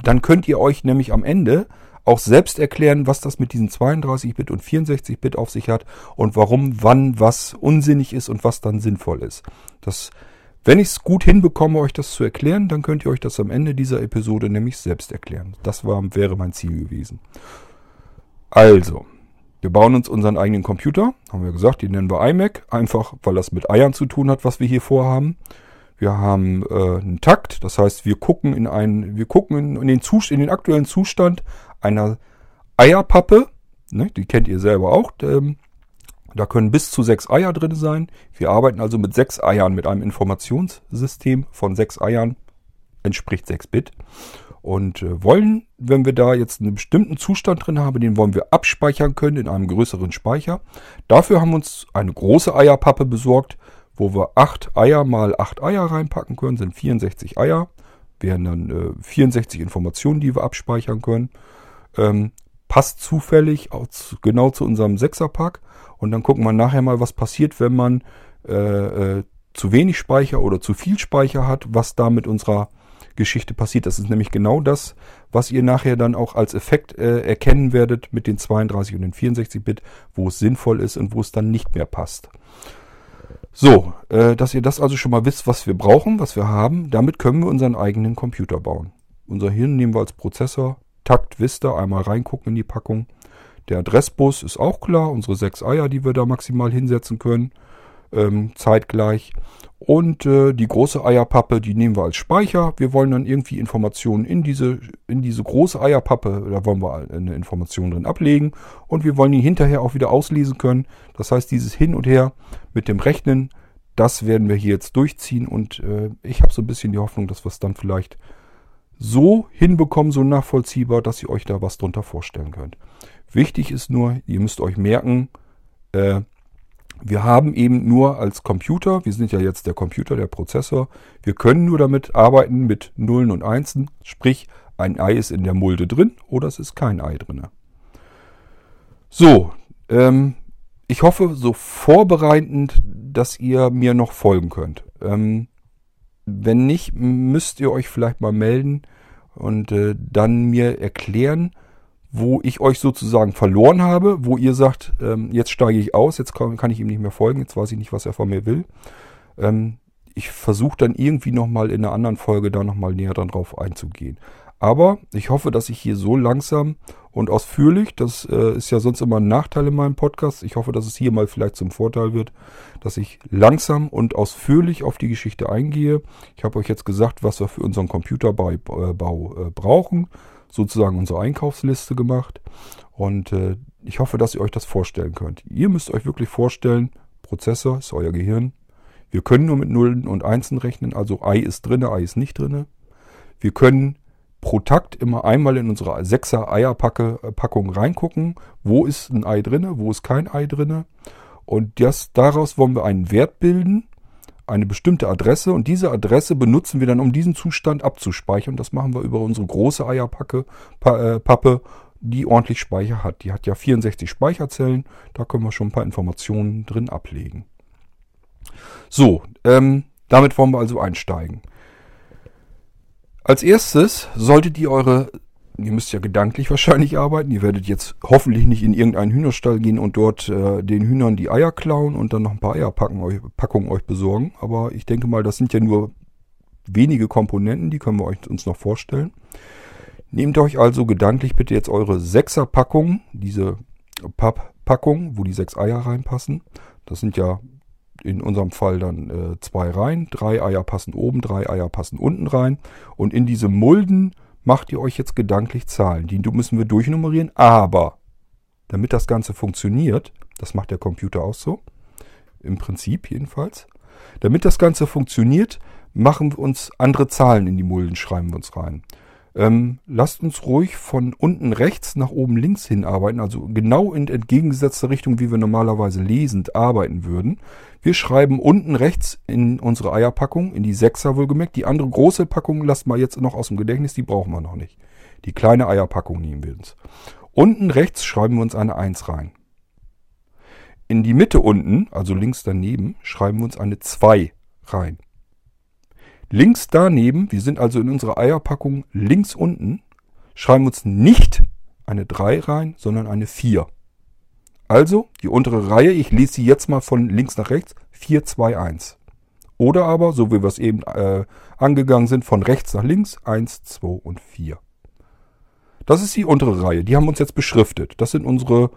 dann könnt ihr euch nämlich am Ende auch selbst erklären, was das mit diesen 32-Bit und 64-Bit auf sich hat und warum, wann, was unsinnig ist und was dann sinnvoll ist. Das, wenn ich es gut hinbekomme, euch das zu erklären, dann könnt ihr euch das am Ende dieser Episode nämlich selbst erklären. Das war, wäre mein Ziel gewesen. Also, wir bauen uns unseren eigenen Computer, haben wir gesagt, den nennen wir iMac, einfach weil das mit Eiern zu tun hat, was wir hier vorhaben. Wir haben äh, einen Takt, das heißt, wir gucken in einen, wir gucken in, in den, Zust in den aktuellen Zustand einer Eierpappe. Ne, die kennt ihr selber auch. Ähm, da können bis zu sechs Eier drin sein. Wir arbeiten also mit sechs Eiern, mit einem Informationssystem von sechs Eiern, entspricht 6 Bit. Und äh, wollen, wenn wir da jetzt einen bestimmten Zustand drin haben, den wollen wir abspeichern können in einem größeren Speicher. Dafür haben wir uns eine große Eierpappe besorgt, wo wir acht Eier mal acht Eier reinpacken können, sind 64 Eier. Wären dann äh, 64 Informationen, die wir abspeichern können. Ähm, passt zufällig auch zu, genau zu unserem Sechserpack. Und dann gucken wir nachher mal, was passiert, wenn man äh, äh, zu wenig Speicher oder zu viel Speicher hat, was da mit unserer Geschichte passiert. Das ist nämlich genau das, was ihr nachher dann auch als Effekt äh, erkennen werdet mit den 32 und den 64 Bit, wo es sinnvoll ist und wo es dann nicht mehr passt. So, äh, dass ihr das also schon mal wisst, was wir brauchen, was wir haben, damit können wir unseren eigenen Computer bauen. Unser Hirn nehmen wir als Prozessor, Takt Vista, einmal reingucken in die Packung. Der Adressbus ist auch klar, unsere sechs Eier, die wir da maximal hinsetzen können, ähm, zeitgleich. Und äh, die große Eierpappe, die nehmen wir als Speicher. Wir wollen dann irgendwie Informationen in diese, in diese große Eierpappe, da wollen wir eine Information drin ablegen. Und wir wollen die hinterher auch wieder auslesen können. Das heißt, dieses Hin und Her mit dem Rechnen, das werden wir hier jetzt durchziehen. Und äh, ich habe so ein bisschen die Hoffnung, dass wir es dann vielleicht so hinbekommen, so nachvollziehbar, dass ihr euch da was drunter vorstellen könnt. Wichtig ist nur, ihr müsst euch merken, äh, wir haben eben nur als Computer, wir sind ja jetzt der Computer, der Prozessor, wir können nur damit arbeiten mit Nullen und Einsen, sprich ein Ei ist in der Mulde drin oder es ist kein Ei drin. So, ähm, ich hoffe so vorbereitend, dass ihr mir noch folgen könnt. Ähm, wenn nicht, müsst ihr euch vielleicht mal melden und äh, dann mir erklären, wo ich euch sozusagen verloren habe, wo ihr sagt, ähm, jetzt steige ich aus, jetzt kann, kann, ich ihm nicht mehr folgen, jetzt weiß ich nicht, was er von mir will. Ähm, ich versuche dann irgendwie nochmal in einer anderen Folge da nochmal näher drauf einzugehen. Aber ich hoffe, dass ich hier so langsam und ausführlich, das äh, ist ja sonst immer ein Nachteil in meinem Podcast, ich hoffe, dass es hier mal vielleicht zum Vorteil wird, dass ich langsam und ausführlich auf die Geschichte eingehe. Ich habe euch jetzt gesagt, was wir für unseren Computerbau äh, äh, brauchen, sozusagen unsere Einkaufsliste gemacht und äh, ich hoffe, dass ihr euch das vorstellen könnt. Ihr müsst euch wirklich vorstellen, Prozessor ist euer Gehirn. Wir können nur mit Nullen und Einsen rechnen, also Ei ist drinne, Ei ist nicht drinne. Wir können pro Takt immer einmal in unsere 6er Eierpackung reingucken, wo ist ein Ei drinne, wo ist kein Ei drinne. Und das, daraus wollen wir einen Wert bilden, eine bestimmte Adresse und diese Adresse benutzen wir dann, um diesen Zustand abzuspeichern. Das machen wir über unsere große Eierpappe, pa, äh, Pappe, die ordentlich Speicher hat. Die hat ja 64 Speicherzellen, da können wir schon ein paar Informationen drin ablegen. So, ähm, damit wollen wir also einsteigen. Als erstes solltet ihr eure, ihr müsst ja gedanklich wahrscheinlich arbeiten, ihr werdet jetzt hoffentlich nicht in irgendeinen Hühnerstall gehen und dort äh, den Hühnern die Eier klauen und dann noch ein paar Eierpackungen euch, Packungen euch besorgen. Aber ich denke mal, das sind ja nur wenige Komponenten, die können wir euch uns noch vorstellen. Nehmt euch also gedanklich bitte jetzt eure Sechser-Packung, diese Papppackung, wo die sechs Eier reinpassen. Das sind ja in unserem Fall dann äh, zwei rein. Drei Eier passen oben, drei Eier passen unten rein. Und in diese Mulden macht ihr euch jetzt gedanklich Zahlen. Die müssen wir durchnummerieren. Aber damit das Ganze funktioniert, das macht der Computer auch so, im Prinzip jedenfalls, damit das Ganze funktioniert, machen wir uns andere Zahlen in die Mulden, schreiben wir uns rein. Ähm, lasst uns ruhig von unten rechts nach oben links hin arbeiten, also genau in entgegengesetzter Richtung, wie wir normalerweise lesend arbeiten würden. Wir schreiben unten rechts in unsere Eierpackung, in die Sechser wohlgemerkt. Die andere große Packung lasst mal jetzt noch aus dem Gedächtnis, die brauchen wir noch nicht. Die kleine Eierpackung nehmen wir uns. Unten rechts schreiben wir uns eine 1 rein. in die Mitte unten, also links daneben, schreiben wir uns eine 2 rein. Links daneben, wir sind also in unserer Eierpackung links unten, schreiben uns nicht eine 3 rein, sondern eine 4. Also die untere Reihe, ich lese sie jetzt mal von links nach rechts, 4, 2, 1. Oder aber, so wie wir es eben äh, angegangen sind, von rechts nach links, 1, 2 und 4. Das ist die untere Reihe. Die haben uns jetzt beschriftet. Das sind unsere,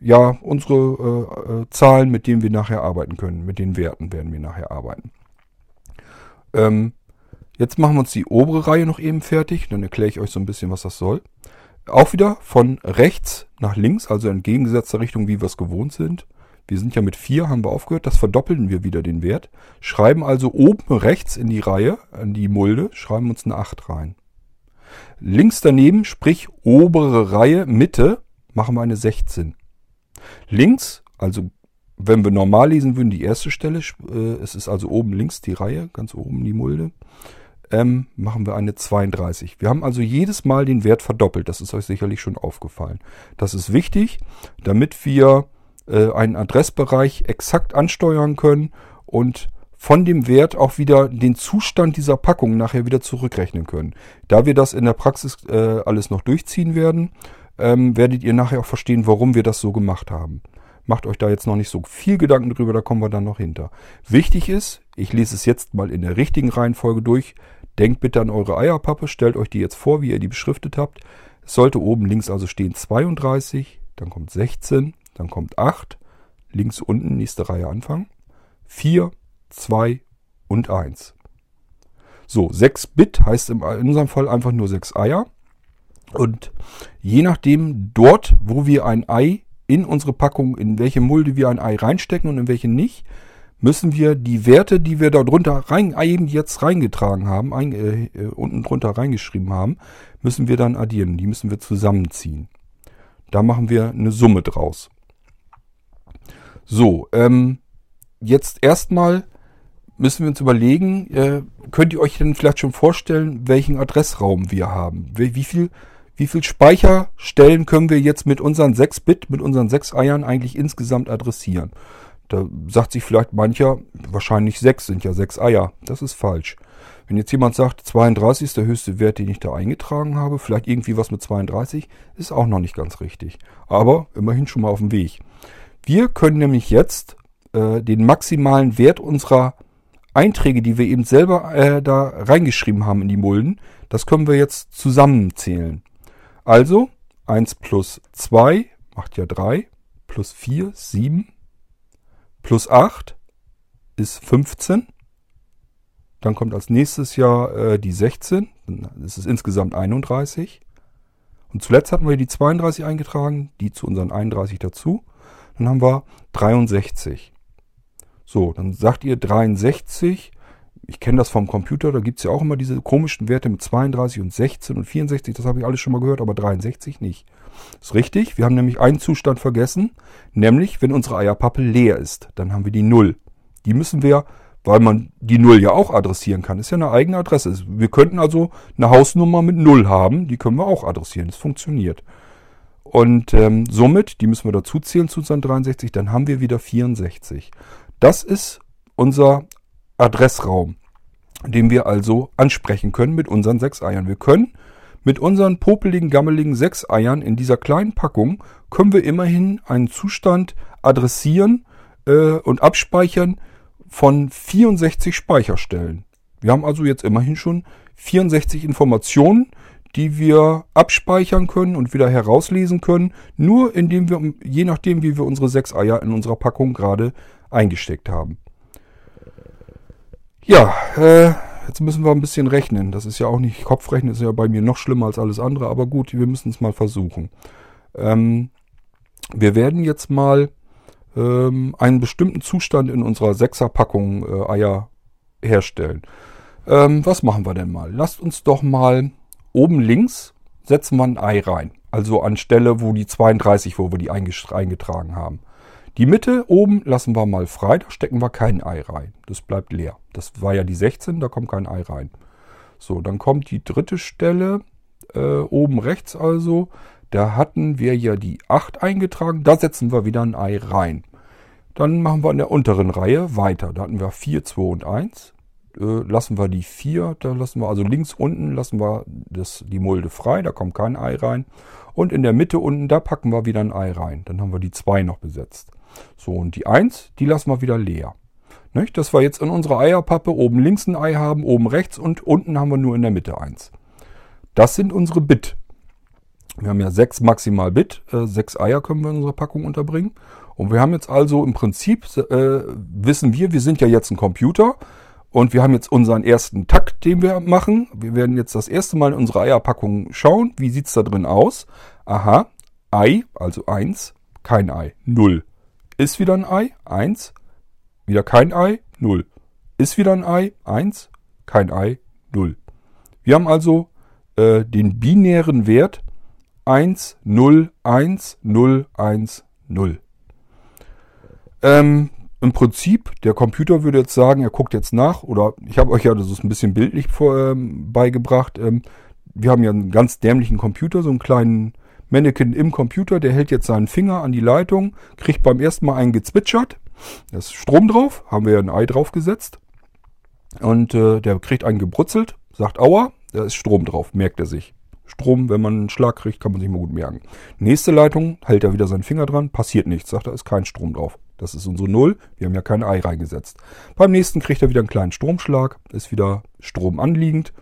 ja, unsere äh, äh, Zahlen, mit denen wir nachher arbeiten können. Mit den Werten werden wir nachher arbeiten. Ähm, jetzt machen wir uns die obere Reihe noch eben fertig. Dann erkläre ich euch so ein bisschen, was das soll. Auch wieder von rechts nach links, also entgegengesetzter Richtung, wie wir es gewohnt sind. Wir sind ja mit 4, haben wir aufgehört, das verdoppeln wir wieder den Wert. Schreiben also oben rechts in die Reihe, in die Mulde, schreiben uns eine 8 rein. Links daneben, sprich obere Reihe, Mitte, machen wir eine 16. Links, also wenn wir normal lesen würden, die erste Stelle, äh, es ist also oben links die Reihe, ganz oben die Mulde, ähm, machen wir eine 32. Wir haben also jedes Mal den Wert verdoppelt. Das ist euch sicherlich schon aufgefallen. Das ist wichtig, damit wir äh, einen Adressbereich exakt ansteuern können und von dem Wert auch wieder den Zustand dieser Packung nachher wieder zurückrechnen können. Da wir das in der Praxis äh, alles noch durchziehen werden, ähm, werdet ihr nachher auch verstehen, warum wir das so gemacht haben. Macht euch da jetzt noch nicht so viel Gedanken drüber, da kommen wir dann noch hinter. Wichtig ist, ich lese es jetzt mal in der richtigen Reihenfolge durch. Denkt bitte an eure Eierpappe, stellt euch die jetzt vor, wie ihr die beschriftet habt. Es sollte oben links also stehen 32, dann kommt 16, dann kommt 8, links unten, nächste Reihe anfangen, 4, 2 und 1. So, 6 Bit heißt in unserem Fall einfach nur 6 Eier. Und je nachdem dort, wo wir ein Ei in unsere Packung, in welche Mulde wir ein Ei reinstecken und in welche nicht, müssen wir die Werte, die wir da drunter rein, eben jetzt reingetragen haben, ein, äh, äh, unten drunter reingeschrieben haben, müssen wir dann addieren. Die müssen wir zusammenziehen. Da machen wir eine Summe draus. So, ähm, jetzt erstmal müssen wir uns überlegen, äh, könnt ihr euch denn vielleicht schon vorstellen, welchen Adressraum wir haben? Wie, wie viel wie viel Speicherstellen können wir jetzt mit unseren 6 Bit, mit unseren 6 Eiern eigentlich insgesamt adressieren? Da sagt sich vielleicht mancher, wahrscheinlich 6 sind ja 6 Eier. Das ist falsch. Wenn jetzt jemand sagt, 32 ist der höchste Wert, den ich da eingetragen habe, vielleicht irgendwie was mit 32, ist auch noch nicht ganz richtig. Aber immerhin schon mal auf dem Weg. Wir können nämlich jetzt äh, den maximalen Wert unserer Einträge, die wir eben selber äh, da reingeschrieben haben in die Mulden, das können wir jetzt zusammenzählen. Also 1 plus 2 macht ja 3, plus 4, 7, plus 8 ist 15. Dann kommt als nächstes Jahr äh, die 16, dann ist es insgesamt 31. Und zuletzt hatten wir die 32 eingetragen, die zu unseren 31 dazu. Dann haben wir 63. So, dann sagt ihr 63. Ich kenne das vom Computer, da gibt es ja auch immer diese komischen Werte mit 32 und 16 und 64. Das habe ich alles schon mal gehört, aber 63 nicht. Ist richtig, wir haben nämlich einen Zustand vergessen, nämlich wenn unsere Eierpappe leer ist. Dann haben wir die 0. Die müssen wir, weil man die 0 ja auch adressieren kann, ist ja eine eigene Adresse. Wir könnten also eine Hausnummer mit 0 haben, die können wir auch adressieren. Das funktioniert. Und ähm, somit, die müssen wir dazu zählen zu unseren 63, dann haben wir wieder 64. Das ist unser Adressraum, den wir also ansprechen können mit unseren sechs Eiern. Wir können mit unseren popeligen, gammeligen sechs Eiern in dieser kleinen Packung können wir immerhin einen Zustand adressieren äh, und abspeichern von 64 Speicherstellen. Wir haben also jetzt immerhin schon 64 Informationen, die wir abspeichern können und wieder herauslesen können, nur indem wir, je nachdem, wie wir unsere sechs Eier in unserer Packung gerade eingesteckt haben. Ja, äh, jetzt müssen wir ein bisschen rechnen. Das ist ja auch nicht, Kopfrechnen ist ja bei mir noch schlimmer als alles andere, aber gut, wir müssen es mal versuchen. Ähm, wir werden jetzt mal ähm, einen bestimmten Zustand in unserer Sechserpackung äh, Eier herstellen. Ähm, was machen wir denn mal? Lasst uns doch mal oben links setzen wir ein Ei rein. Also an Stelle, wo die 32, wo wir die eingetragen haben. Die Mitte oben lassen wir mal frei, da stecken wir kein Ei rein. Das bleibt leer. Das war ja die 16, da kommt kein Ei rein. So, dann kommt die dritte Stelle, äh, oben rechts also. Da hatten wir ja die 8 eingetragen, da setzen wir wieder ein Ei rein. Dann machen wir in der unteren Reihe weiter. Da hatten wir 4, 2 und 1. Äh, lassen wir die 4, da lassen wir also links unten lassen wir das, die Mulde frei, da kommt kein Ei rein. Und in der Mitte unten, da packen wir wieder ein Ei rein. Dann haben wir die 2 noch besetzt. So, und die 1, die lassen wir wieder leer. Nicht? Dass wir jetzt in unserer Eierpappe oben links ein Ei haben, oben rechts und unten haben wir nur in der Mitte eins. Das sind unsere Bit. Wir haben ja sechs maximal Bit, äh, sechs Eier können wir in unserer Packung unterbringen. Und wir haben jetzt also im Prinzip, äh, wissen wir, wir sind ja jetzt ein Computer und wir haben jetzt unseren ersten Takt, den wir machen. Wir werden jetzt das erste Mal in unsere Eierpackung schauen. Wie sieht's da drin aus? Aha, Ei, also eins, kein Ei, null. Ist wieder ein Ei, eins, wieder kein Ei, null. Ist wieder ein Ei, eins, kein Ei, null. Wir haben also äh, den binären Wert 1, 0, 1, 0, 1, 0. Ähm, Im Prinzip, der Computer würde jetzt sagen, er guckt jetzt nach, oder ich habe euch ja das ist ein bisschen bildlich vor, ähm, beigebracht. Ähm, wir haben ja einen ganz dämlichen Computer, so einen kleinen Mannequin im Computer, der hält jetzt seinen Finger an die Leitung, kriegt beim ersten Mal einen gezwitschert, da ist Strom drauf, haben wir ein Ei draufgesetzt. Und äh, der kriegt einen gebrutzelt, sagt Aua, da ist Strom drauf, merkt er sich. Strom, wenn man einen Schlag kriegt, kann man sich mal gut merken. Nächste Leitung, hält er wieder seinen Finger dran, passiert nichts, sagt er, ist kein Strom drauf. Das ist unsere Null, wir haben ja kein Ei reingesetzt. Beim nächsten kriegt er wieder einen kleinen Stromschlag, ist wieder Strom anliegend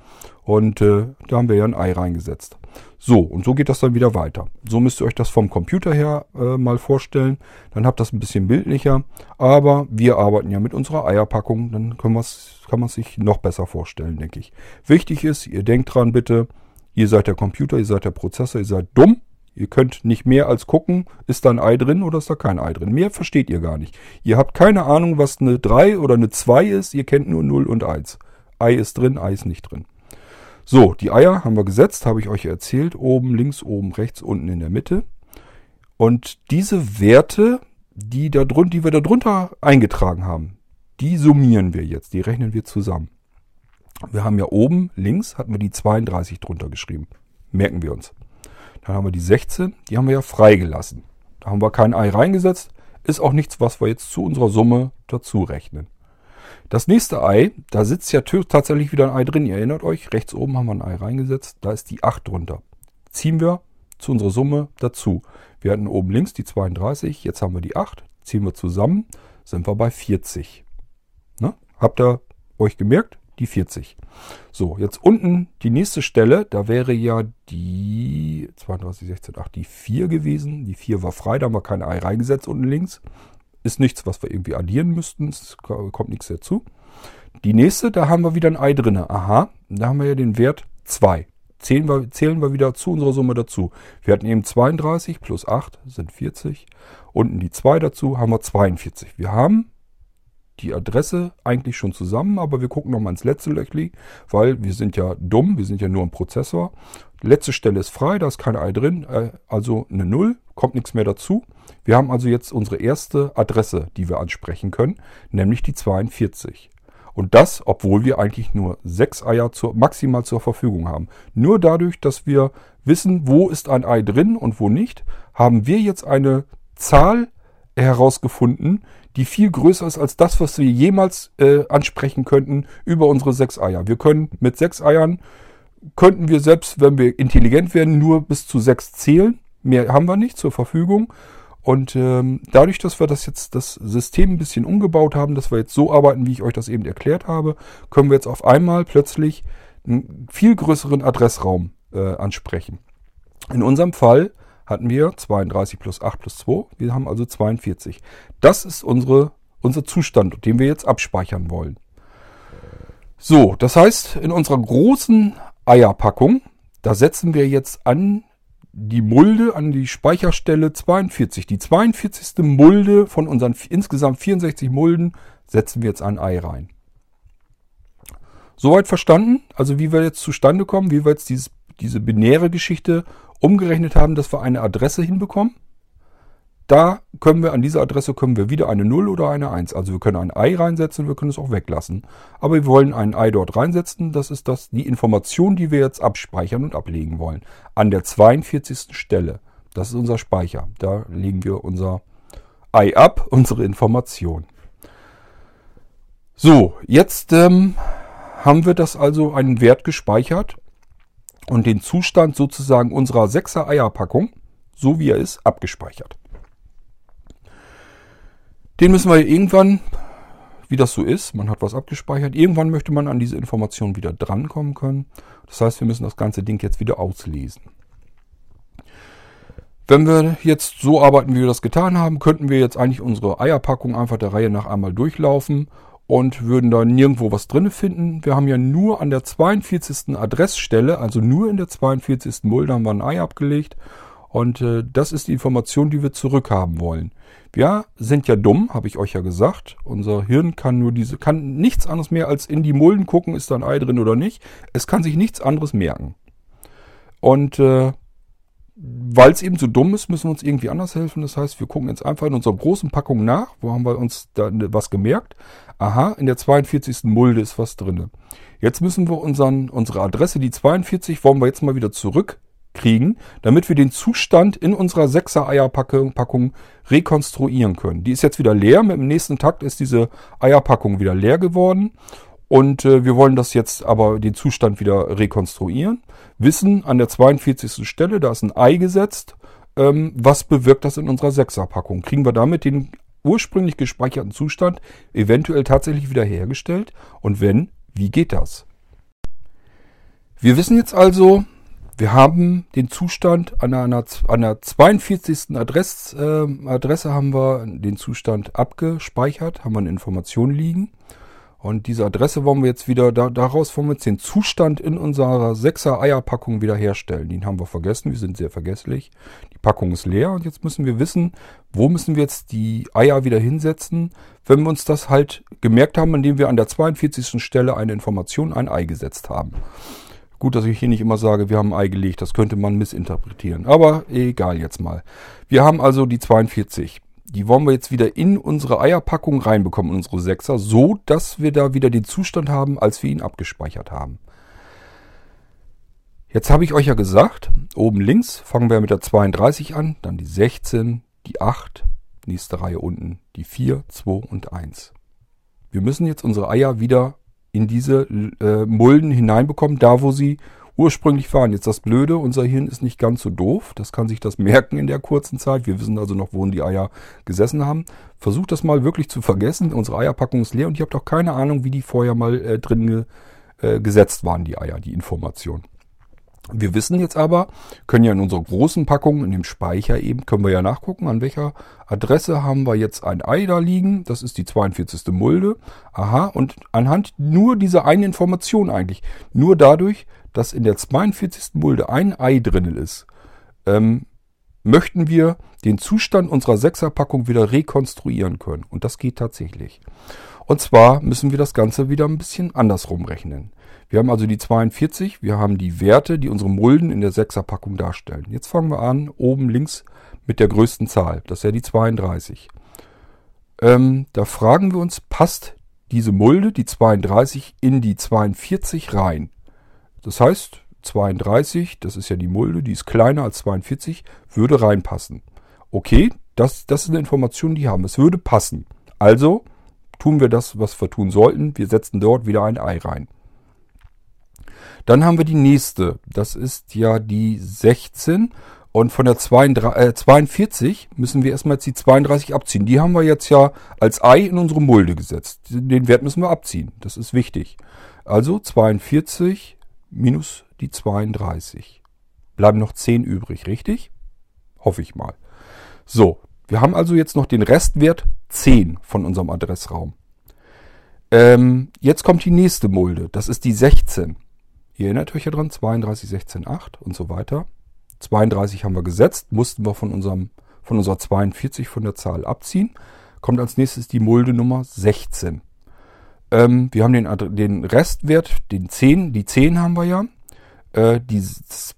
und äh, da haben wir ja ein Ei reingesetzt. So, und so geht das dann wieder weiter. So müsst ihr euch das vom Computer her äh, mal vorstellen. Dann habt ihr das ein bisschen bildlicher. Aber wir arbeiten ja mit unserer Eierpackung. Dann kann man es sich noch besser vorstellen, denke ich. Wichtig ist, ihr denkt dran bitte, Ihr seid der Computer, ihr seid der Prozessor, ihr seid dumm. Ihr könnt nicht mehr als gucken, ist da ein Ei drin oder ist da kein Ei drin. Mehr versteht ihr gar nicht. Ihr habt keine Ahnung, was eine 3 oder eine 2 ist. Ihr kennt nur 0 und 1. Ei ist drin, Ei ist nicht drin. So, die Eier haben wir gesetzt, habe ich euch erzählt. Oben links, oben rechts, unten in der Mitte. Und diese Werte, die, da drun, die wir da drunter eingetragen haben, die summieren wir jetzt, die rechnen wir zusammen. Wir haben ja oben links hatten wir die 32 drunter geschrieben. Merken wir uns. Dann haben wir die 16, die haben wir ja freigelassen. Da haben wir kein Ei reingesetzt. Ist auch nichts, was wir jetzt zu unserer Summe dazu rechnen. Das nächste Ei, da sitzt ja tatsächlich wieder ein Ei drin. Ihr erinnert euch, rechts oben haben wir ein Ei reingesetzt. Da ist die 8 drunter. Ziehen wir zu unserer Summe dazu. Wir hatten oben links die 32, jetzt haben wir die 8. Ziehen wir zusammen, sind wir bei 40. Ne? Habt ihr euch gemerkt? Die 40. So, jetzt unten die nächste Stelle, da wäre ja die 32, 16, 8, die 4 gewesen. Die 4 war frei, da haben wir kein Ei reingesetzt unten links. Ist nichts, was wir irgendwie addieren müssten, es kommt nichts dazu. Die nächste, da haben wir wieder ein Ei drin. Aha, da haben wir ja den Wert 2. Zählen wir, zählen wir wieder zu unserer Summe dazu. Wir hatten eben 32 plus 8 sind 40. Unten die 2 dazu haben wir 42. Wir haben die Adresse eigentlich schon zusammen, aber wir gucken nochmal ins letzte Löchli, weil wir sind ja dumm, wir sind ja nur ein Prozessor. Letzte Stelle ist frei, da ist kein Ei drin, äh, also eine Null, kommt nichts mehr dazu. Wir haben also jetzt unsere erste Adresse, die wir ansprechen können, nämlich die 42. Und das, obwohl wir eigentlich nur sechs Eier zur, maximal zur Verfügung haben. Nur dadurch, dass wir wissen, wo ist ein Ei drin und wo nicht, haben wir jetzt eine Zahl herausgefunden, die viel größer ist als das, was wir jemals äh, ansprechen könnten über unsere sechs Eier. Wir können mit sechs Eiern, könnten wir selbst, wenn wir intelligent werden, nur bis zu sechs zählen. Mehr haben wir nicht zur Verfügung. Und ähm, dadurch, dass wir das jetzt das System ein bisschen umgebaut haben, dass wir jetzt so arbeiten, wie ich euch das eben erklärt habe, können wir jetzt auf einmal plötzlich einen viel größeren Adressraum äh, ansprechen. In unserem Fall hatten wir 32 plus 8 plus 2. Wir haben also 42. Das ist unsere, unser Zustand, den wir jetzt abspeichern wollen. So, das heißt, in unserer großen Eierpackung, da setzen wir jetzt an die Mulde, an die Speicherstelle 42. Die 42. Mulde von unseren insgesamt 64 Mulden setzen wir jetzt ein Ei rein. Soweit verstanden? Also wie wir jetzt zustande kommen, wie wir jetzt dieses, diese binäre Geschichte umgerechnet haben, dass wir eine Adresse hinbekommen. Da können wir an dieser Adresse können wir wieder eine 0 oder eine 1. Also wir können ein Ei reinsetzen, wir können es auch weglassen. Aber wir wollen ein Ei dort reinsetzen. Das ist das, die Information, die wir jetzt abspeichern und ablegen wollen. An der 42. Stelle. Das ist unser Speicher. Da legen wir unser Ei ab, unsere Information. So, jetzt ähm, haben wir das also einen Wert gespeichert und den Zustand sozusagen unserer 6er Eierpackung, so wie er ist, abgespeichert. Den müssen wir irgendwann, wie das so ist, man hat was abgespeichert, irgendwann möchte man an diese Information wieder drankommen können. Das heißt, wir müssen das ganze Ding jetzt wieder auslesen. Wenn wir jetzt so arbeiten, wie wir das getan haben, könnten wir jetzt eigentlich unsere Eierpackung einfach der Reihe nach einmal durchlaufen und würden da nirgendwo was drin finden. Wir haben ja nur an der 42. Adressstelle, also nur in der 42. Mulde haben wir ein Ei abgelegt und äh, das ist die Information, die wir zurückhaben wollen. Wir sind ja dumm, habe ich euch ja gesagt. Unser Hirn kann nur diese, kann nichts anderes mehr als in die Mulden gucken, ist da ein Ei drin oder nicht. Es kann sich nichts anderes merken. Und äh, weil es eben so dumm ist, müssen wir uns irgendwie anders helfen. Das heißt, wir gucken jetzt einfach in unserer großen Packung nach. Wo haben wir uns da was gemerkt? Aha, in der 42. Mulde ist was drin. Jetzt müssen wir unseren, unsere Adresse, die 42, wollen wir jetzt mal wieder zurückkriegen, damit wir den Zustand in unserer 6er Eierpackung rekonstruieren können. Die ist jetzt wieder leer. Mit dem nächsten Takt ist diese Eierpackung wieder leer geworden. Und äh, wir wollen das jetzt aber den Zustand wieder rekonstruieren. Wissen an der 42. Stelle, da ist ein Ei gesetzt. Ähm, was bewirkt das in unserer 6er Packung? Kriegen wir damit den ursprünglich gespeicherten Zustand eventuell tatsächlich wieder hergestellt? Und wenn, wie geht das? Wir wissen jetzt also, wir haben den Zustand an einer, an der 42. Adress, äh, Adresse haben wir den Zustand abgespeichert, haben wir eine Information liegen. Und diese Adresse wollen wir jetzt wieder, da, daraus wollen wir jetzt den Zustand in unserer 6er Eierpackung wieder herstellen. Den haben wir vergessen, wir sind sehr vergesslich. Die Packung ist leer und jetzt müssen wir wissen, wo müssen wir jetzt die Eier wieder hinsetzen, wenn wir uns das halt gemerkt haben, indem wir an der 42. Stelle eine Information, ein Ei gesetzt haben. Gut, dass ich hier nicht immer sage, wir haben ein Ei gelegt, das könnte man missinterpretieren. Aber egal jetzt mal. Wir haben also die 42 die wollen wir jetzt wieder in unsere Eierpackung reinbekommen, unsere Sechser, so dass wir da wieder den Zustand haben, als wir ihn abgespeichert haben. Jetzt habe ich euch ja gesagt, oben links fangen wir mit der 32 an, dann die 16, die 8, nächste Reihe unten die 4, 2 und 1. Wir müssen jetzt unsere Eier wieder in diese äh, Mulden hineinbekommen, da wo sie ursprünglich waren. Jetzt das Blöde, unser Hirn ist nicht ganz so doof. Das kann sich das merken in der kurzen Zeit. Wir wissen also noch, wo die Eier gesessen haben. Versucht das mal wirklich zu vergessen. Unsere Eierpackung ist leer und ich habe doch keine Ahnung, wie die vorher mal äh, drin äh, gesetzt waren, die Eier, die Information. Wir wissen jetzt aber, können ja in unserer großen Packung, in dem Speicher eben, können wir ja nachgucken, an welcher Adresse haben wir jetzt ein Ei da liegen. Das ist die 42. Mulde. Aha, und anhand nur dieser einen Information eigentlich, nur dadurch, dass in der 42. Mulde ein Ei drin ist, ähm, möchten wir den Zustand unserer Sechserpackung wieder rekonstruieren können. Und das geht tatsächlich. Und zwar müssen wir das Ganze wieder ein bisschen andersrum rechnen. Wir haben also die 42, wir haben die Werte, die unsere Mulden in der Sechserpackung darstellen. Jetzt fangen wir an, oben links mit der größten Zahl. Das ist ja die 32. Ähm, da fragen wir uns, passt diese Mulde, die 32, in die 42 rein? Das heißt, 32, das ist ja die Mulde, die ist kleiner als 42, würde reinpassen. Okay, das, das ist eine Information, die haben. Es würde passen. Also tun wir das, was wir tun sollten. Wir setzen dort wieder ein Ei rein. Dann haben wir die nächste. Das ist ja die 16. Und von der 42 äh, müssen wir erstmal jetzt die 32 abziehen. Die haben wir jetzt ja als Ei in unsere Mulde gesetzt. Den Wert müssen wir abziehen. Das ist wichtig. Also 42 minus die 32. Bleiben noch 10 übrig, richtig? Hoffe ich mal. So, wir haben also jetzt noch den Restwert 10 von unserem Adressraum. Ähm, jetzt kommt die nächste Mulde, das ist die 16. Ihr erinnert euch ja dran, 32, 16, 8 und so weiter. 32 haben wir gesetzt, mussten wir von, unserem, von unserer 42 von der Zahl abziehen. Kommt als nächstes die Mulde Nummer 16. Ähm, wir haben den, den Restwert, den 10, die 10 haben wir ja. Äh, die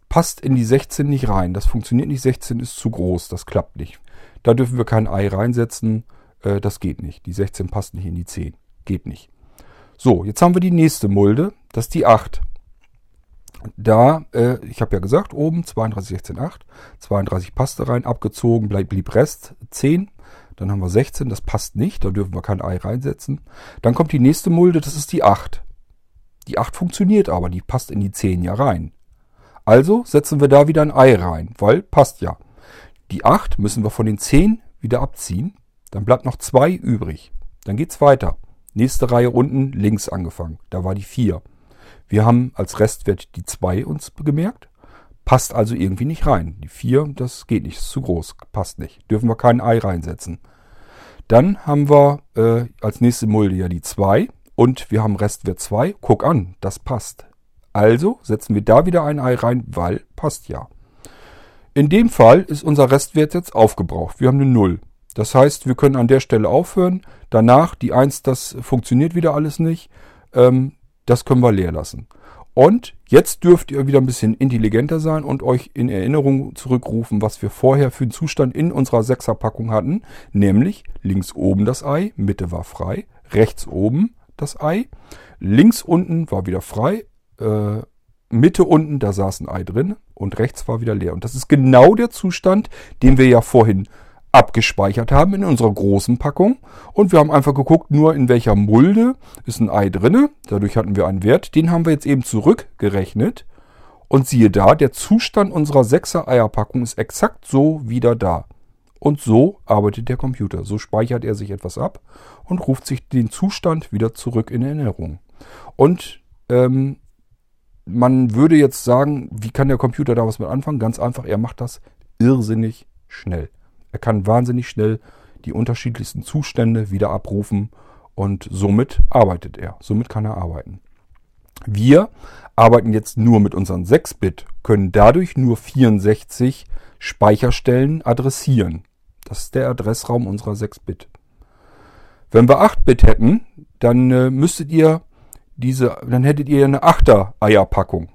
passt in die 16 nicht rein. Das funktioniert nicht. 16 ist zu groß. Das klappt nicht. Da dürfen wir kein Ei reinsetzen. Äh, das geht nicht. Die 16 passt nicht in die 10. Geht nicht. So, jetzt haben wir die nächste Mulde. Das ist die 8. Da, äh, ich habe ja gesagt, oben 32, 16, 8. 32 passte rein, abgezogen, bleib, blieb Rest 10. Dann haben wir 16, das passt nicht, da dürfen wir kein Ei reinsetzen. Dann kommt die nächste Mulde, das ist die 8. Die 8 funktioniert aber, die passt in die 10 ja rein. Also setzen wir da wieder ein Ei rein, weil passt ja. Die 8 müssen wir von den 10 wieder abziehen. Dann bleibt noch 2 übrig. Dann geht's weiter. Nächste Reihe unten links angefangen. Da war die 4. Wir haben als Restwert die 2 uns gemerkt. Passt also irgendwie nicht rein. Die 4, das geht nicht, ist zu groß, passt nicht. Dürfen wir kein Ei reinsetzen. Dann haben wir äh, als nächste Mulde ja die 2 und wir haben Restwert 2. Guck an, das passt. Also setzen wir da wieder ein Ei rein, weil passt ja. In dem Fall ist unser Restwert jetzt aufgebraucht. Wir haben eine 0. Das heißt, wir können an der Stelle aufhören. Danach die 1, das funktioniert wieder alles nicht. Ähm, das können wir leer lassen. Und jetzt dürft ihr wieder ein bisschen intelligenter sein und euch in Erinnerung zurückrufen, was wir vorher für einen Zustand in unserer Sechserpackung hatten. Nämlich links oben das Ei, Mitte war frei, rechts oben das Ei, links unten war wieder frei, äh, Mitte unten, da saß ein Ei drin und rechts war wieder leer. Und das ist genau der Zustand, den wir ja vorhin abgespeichert haben in unserer großen Packung. Und wir haben einfach geguckt, nur in welcher Mulde ist ein Ei drinne. Dadurch hatten wir einen Wert. Den haben wir jetzt eben zurückgerechnet. Und siehe da, der Zustand unserer 6er Eierpackung ist exakt so wieder da. Und so arbeitet der Computer. So speichert er sich etwas ab und ruft sich den Zustand wieder zurück in Erinnerung. Und ähm, man würde jetzt sagen, wie kann der Computer da was mit anfangen? Ganz einfach, er macht das irrsinnig schnell. Er kann wahnsinnig schnell die unterschiedlichsten Zustände wieder abrufen und somit arbeitet er. Somit kann er arbeiten. Wir arbeiten jetzt nur mit unseren 6-Bit, können dadurch nur 64 Speicherstellen adressieren. Das ist der Adressraum unserer 6-Bit. Wenn wir 8-Bit hätten, dann äh, müsstet ihr diese, dann hättet ihr eine 8er Eierpackung.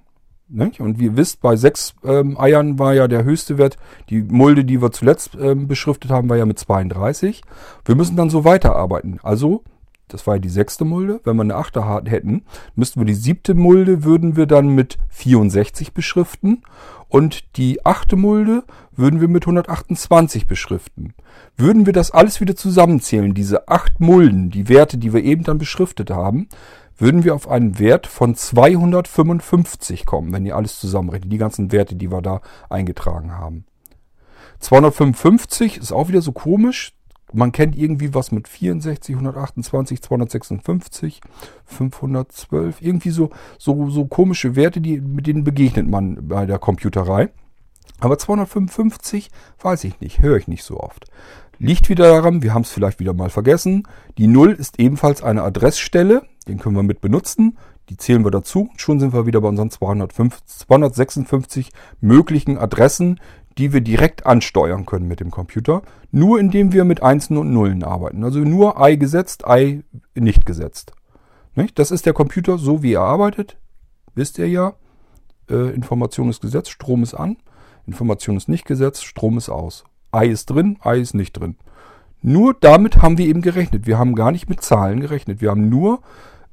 Nicht? Und wie ihr wisst, bei sechs ähm, Eiern war ja der höchste Wert. Die Mulde, die wir zuletzt ähm, beschriftet haben, war ja mit 32. Wir müssen dann so weiterarbeiten. Also, das war ja die sechste Mulde. Wenn wir eine achte hätten, müssten wir die siebte Mulde, würden wir dann mit 64 beschriften. Und die achte Mulde würden wir mit 128 beschriften. Würden wir das alles wieder zusammenzählen, diese acht Mulden, die Werte, die wir eben dann beschriftet haben, würden wir auf einen Wert von 255 kommen, wenn ihr alles zusammenrechnet, die ganzen Werte, die wir da eingetragen haben. 255 ist auch wieder so komisch. Man kennt irgendwie was mit 64, 128, 256, 512, irgendwie so, so, so komische Werte, die, mit denen begegnet man bei der Computerei. Aber 255 weiß ich nicht, höre ich nicht so oft. Liegt wieder daran, wir haben es vielleicht wieder mal vergessen. Die 0 ist ebenfalls eine Adressstelle. Den können wir mit benutzen. Die zählen wir dazu. Schon sind wir wieder bei unseren 250, 256 möglichen Adressen, die wir direkt ansteuern können mit dem Computer. Nur indem wir mit Einsen und Nullen arbeiten. Also nur Ei gesetzt, Ei nicht gesetzt. Das ist der Computer, so wie er arbeitet. Wisst ihr ja. Äh, Information ist gesetzt, Strom ist an. Information ist nicht gesetzt, Strom ist aus. Ei ist drin, Ei ist nicht drin. Nur damit haben wir eben gerechnet. Wir haben gar nicht mit Zahlen gerechnet. Wir haben nur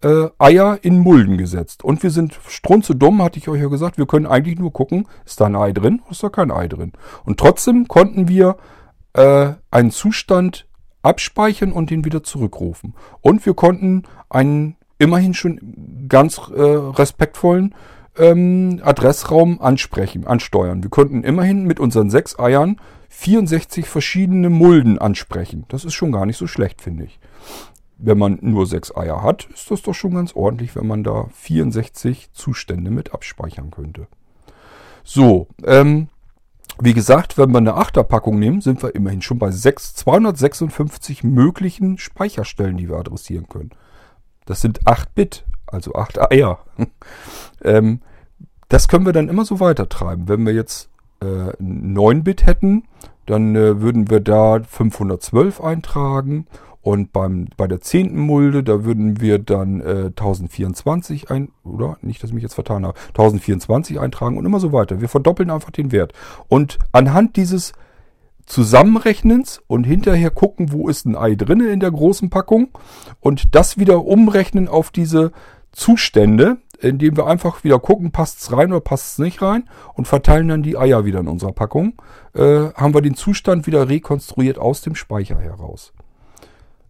äh, Eier in Mulden gesetzt. Und wir sind strunze dumm, hatte ich euch ja gesagt. Wir können eigentlich nur gucken, ist da ein Ei drin oder ist da kein Ei drin. Und trotzdem konnten wir äh, einen Zustand abspeichern und den wieder zurückrufen. Und wir konnten einen immerhin schon ganz äh, respektvollen ähm, Adressraum ansprechen, ansteuern. Wir konnten immerhin mit unseren sechs Eiern 64 verschiedene Mulden ansprechen. Das ist schon gar nicht so schlecht, finde ich. Wenn man nur sechs Eier hat, ist das doch schon ganz ordentlich, wenn man da 64 Zustände mit abspeichern könnte. So, ähm, wie gesagt, wenn wir eine Achterpackung nehmen, sind wir immerhin schon bei 6, 256 möglichen Speicherstellen, die wir adressieren können. Das sind 8 Bit, also 8 Eier. ähm, das können wir dann immer so weitertreiben. Wenn wir jetzt äh, 9-Bit hätten, dann äh, würden wir da 512 eintragen und beim, bei der zehnten Mulde, da würden wir dann äh, 1024 ein, oder? Nicht, dass ich mich jetzt vertan habe. 1024 eintragen und immer so weiter. Wir verdoppeln einfach den Wert. Und anhand dieses Zusammenrechnens und hinterher gucken, wo ist ein Ei drinne in der großen Packung und das wieder umrechnen auf diese Zustände, indem wir einfach wieder gucken, passt es rein oder passt es nicht rein und verteilen dann die Eier wieder in unserer Packung, äh, haben wir den Zustand wieder rekonstruiert aus dem Speicher heraus.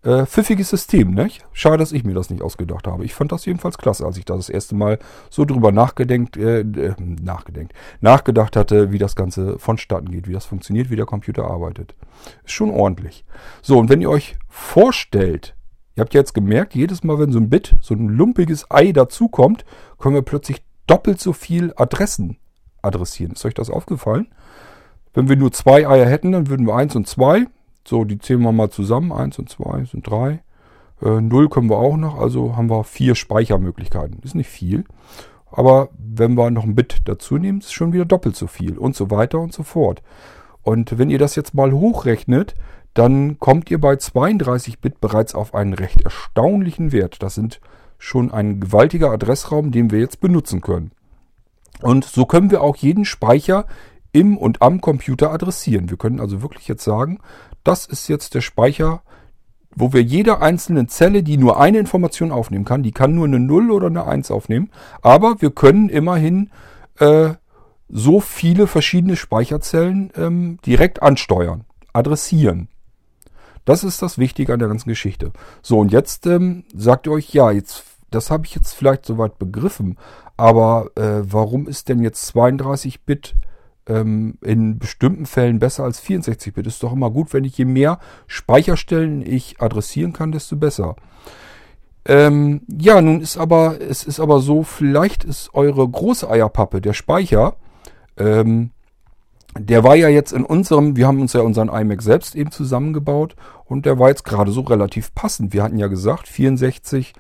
Äh, pfiffiges System, ne? Schade, dass ich mir das nicht ausgedacht habe. Ich fand das jedenfalls klasse, als ich da das erste Mal so drüber nachgedenkt, äh, äh, nachgedenkt, nachgedacht hatte, wie das Ganze vonstatten geht, wie das funktioniert, wie der Computer arbeitet. Ist schon ordentlich. So, und wenn ihr euch vorstellt, ihr habt ja jetzt gemerkt, jedes Mal, wenn so ein Bit, so ein lumpiges Ei dazukommt, können wir plötzlich doppelt so viel Adressen adressieren. Ist euch das aufgefallen? Wenn wir nur zwei Eier hätten, dann würden wir eins und zwei so, die zählen wir mal zusammen. Eins und zwei sind drei. Äh, 0 können wir auch noch, also haben wir vier Speichermöglichkeiten. Ist nicht viel. Aber wenn wir noch ein Bit dazu nehmen, ist schon wieder doppelt so viel und so weiter und so fort. Und wenn ihr das jetzt mal hochrechnet, dann kommt ihr bei 32 Bit bereits auf einen recht erstaunlichen Wert. Das sind schon ein gewaltiger Adressraum, den wir jetzt benutzen können. Und so können wir auch jeden Speicher im und am Computer adressieren. Wir können also wirklich jetzt sagen, das ist jetzt der Speicher, wo wir jede einzelne Zelle, die nur eine Information aufnehmen kann, die kann nur eine 0 oder eine 1 aufnehmen, aber wir können immerhin äh, so viele verschiedene Speicherzellen ähm, direkt ansteuern, adressieren. Das ist das Wichtige an der ganzen Geschichte. So, und jetzt ähm, sagt ihr euch, ja, jetzt, das habe ich jetzt vielleicht soweit begriffen, aber äh, warum ist denn jetzt 32 Bit ähm, in bestimmten Fällen besser als 64-Bit. Ist doch immer gut, wenn ich je mehr Speicherstellen ich adressieren kann, desto besser. Ähm, ja, nun ist aber, es ist aber so, vielleicht ist eure große Eierpappe, der Speicher, ähm, der war ja jetzt in unserem, wir haben uns ja unseren iMac selbst eben zusammengebaut und der war jetzt gerade so relativ passend. Wir hatten ja gesagt, 64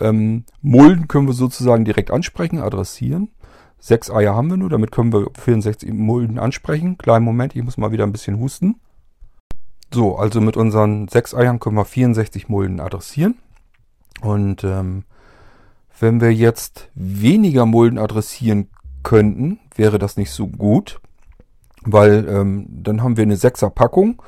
ähm, Mulden können wir sozusagen direkt ansprechen, adressieren. Sechs Eier haben wir nur, damit können wir 64 Mulden ansprechen. Kleinen Moment, ich muss mal wieder ein bisschen husten. So, also mit unseren sechs Eiern können wir 64 Mulden adressieren. Und ähm, wenn wir jetzt weniger Mulden adressieren könnten, wäre das nicht so gut, weil ähm, dann haben wir eine Sechser Packung,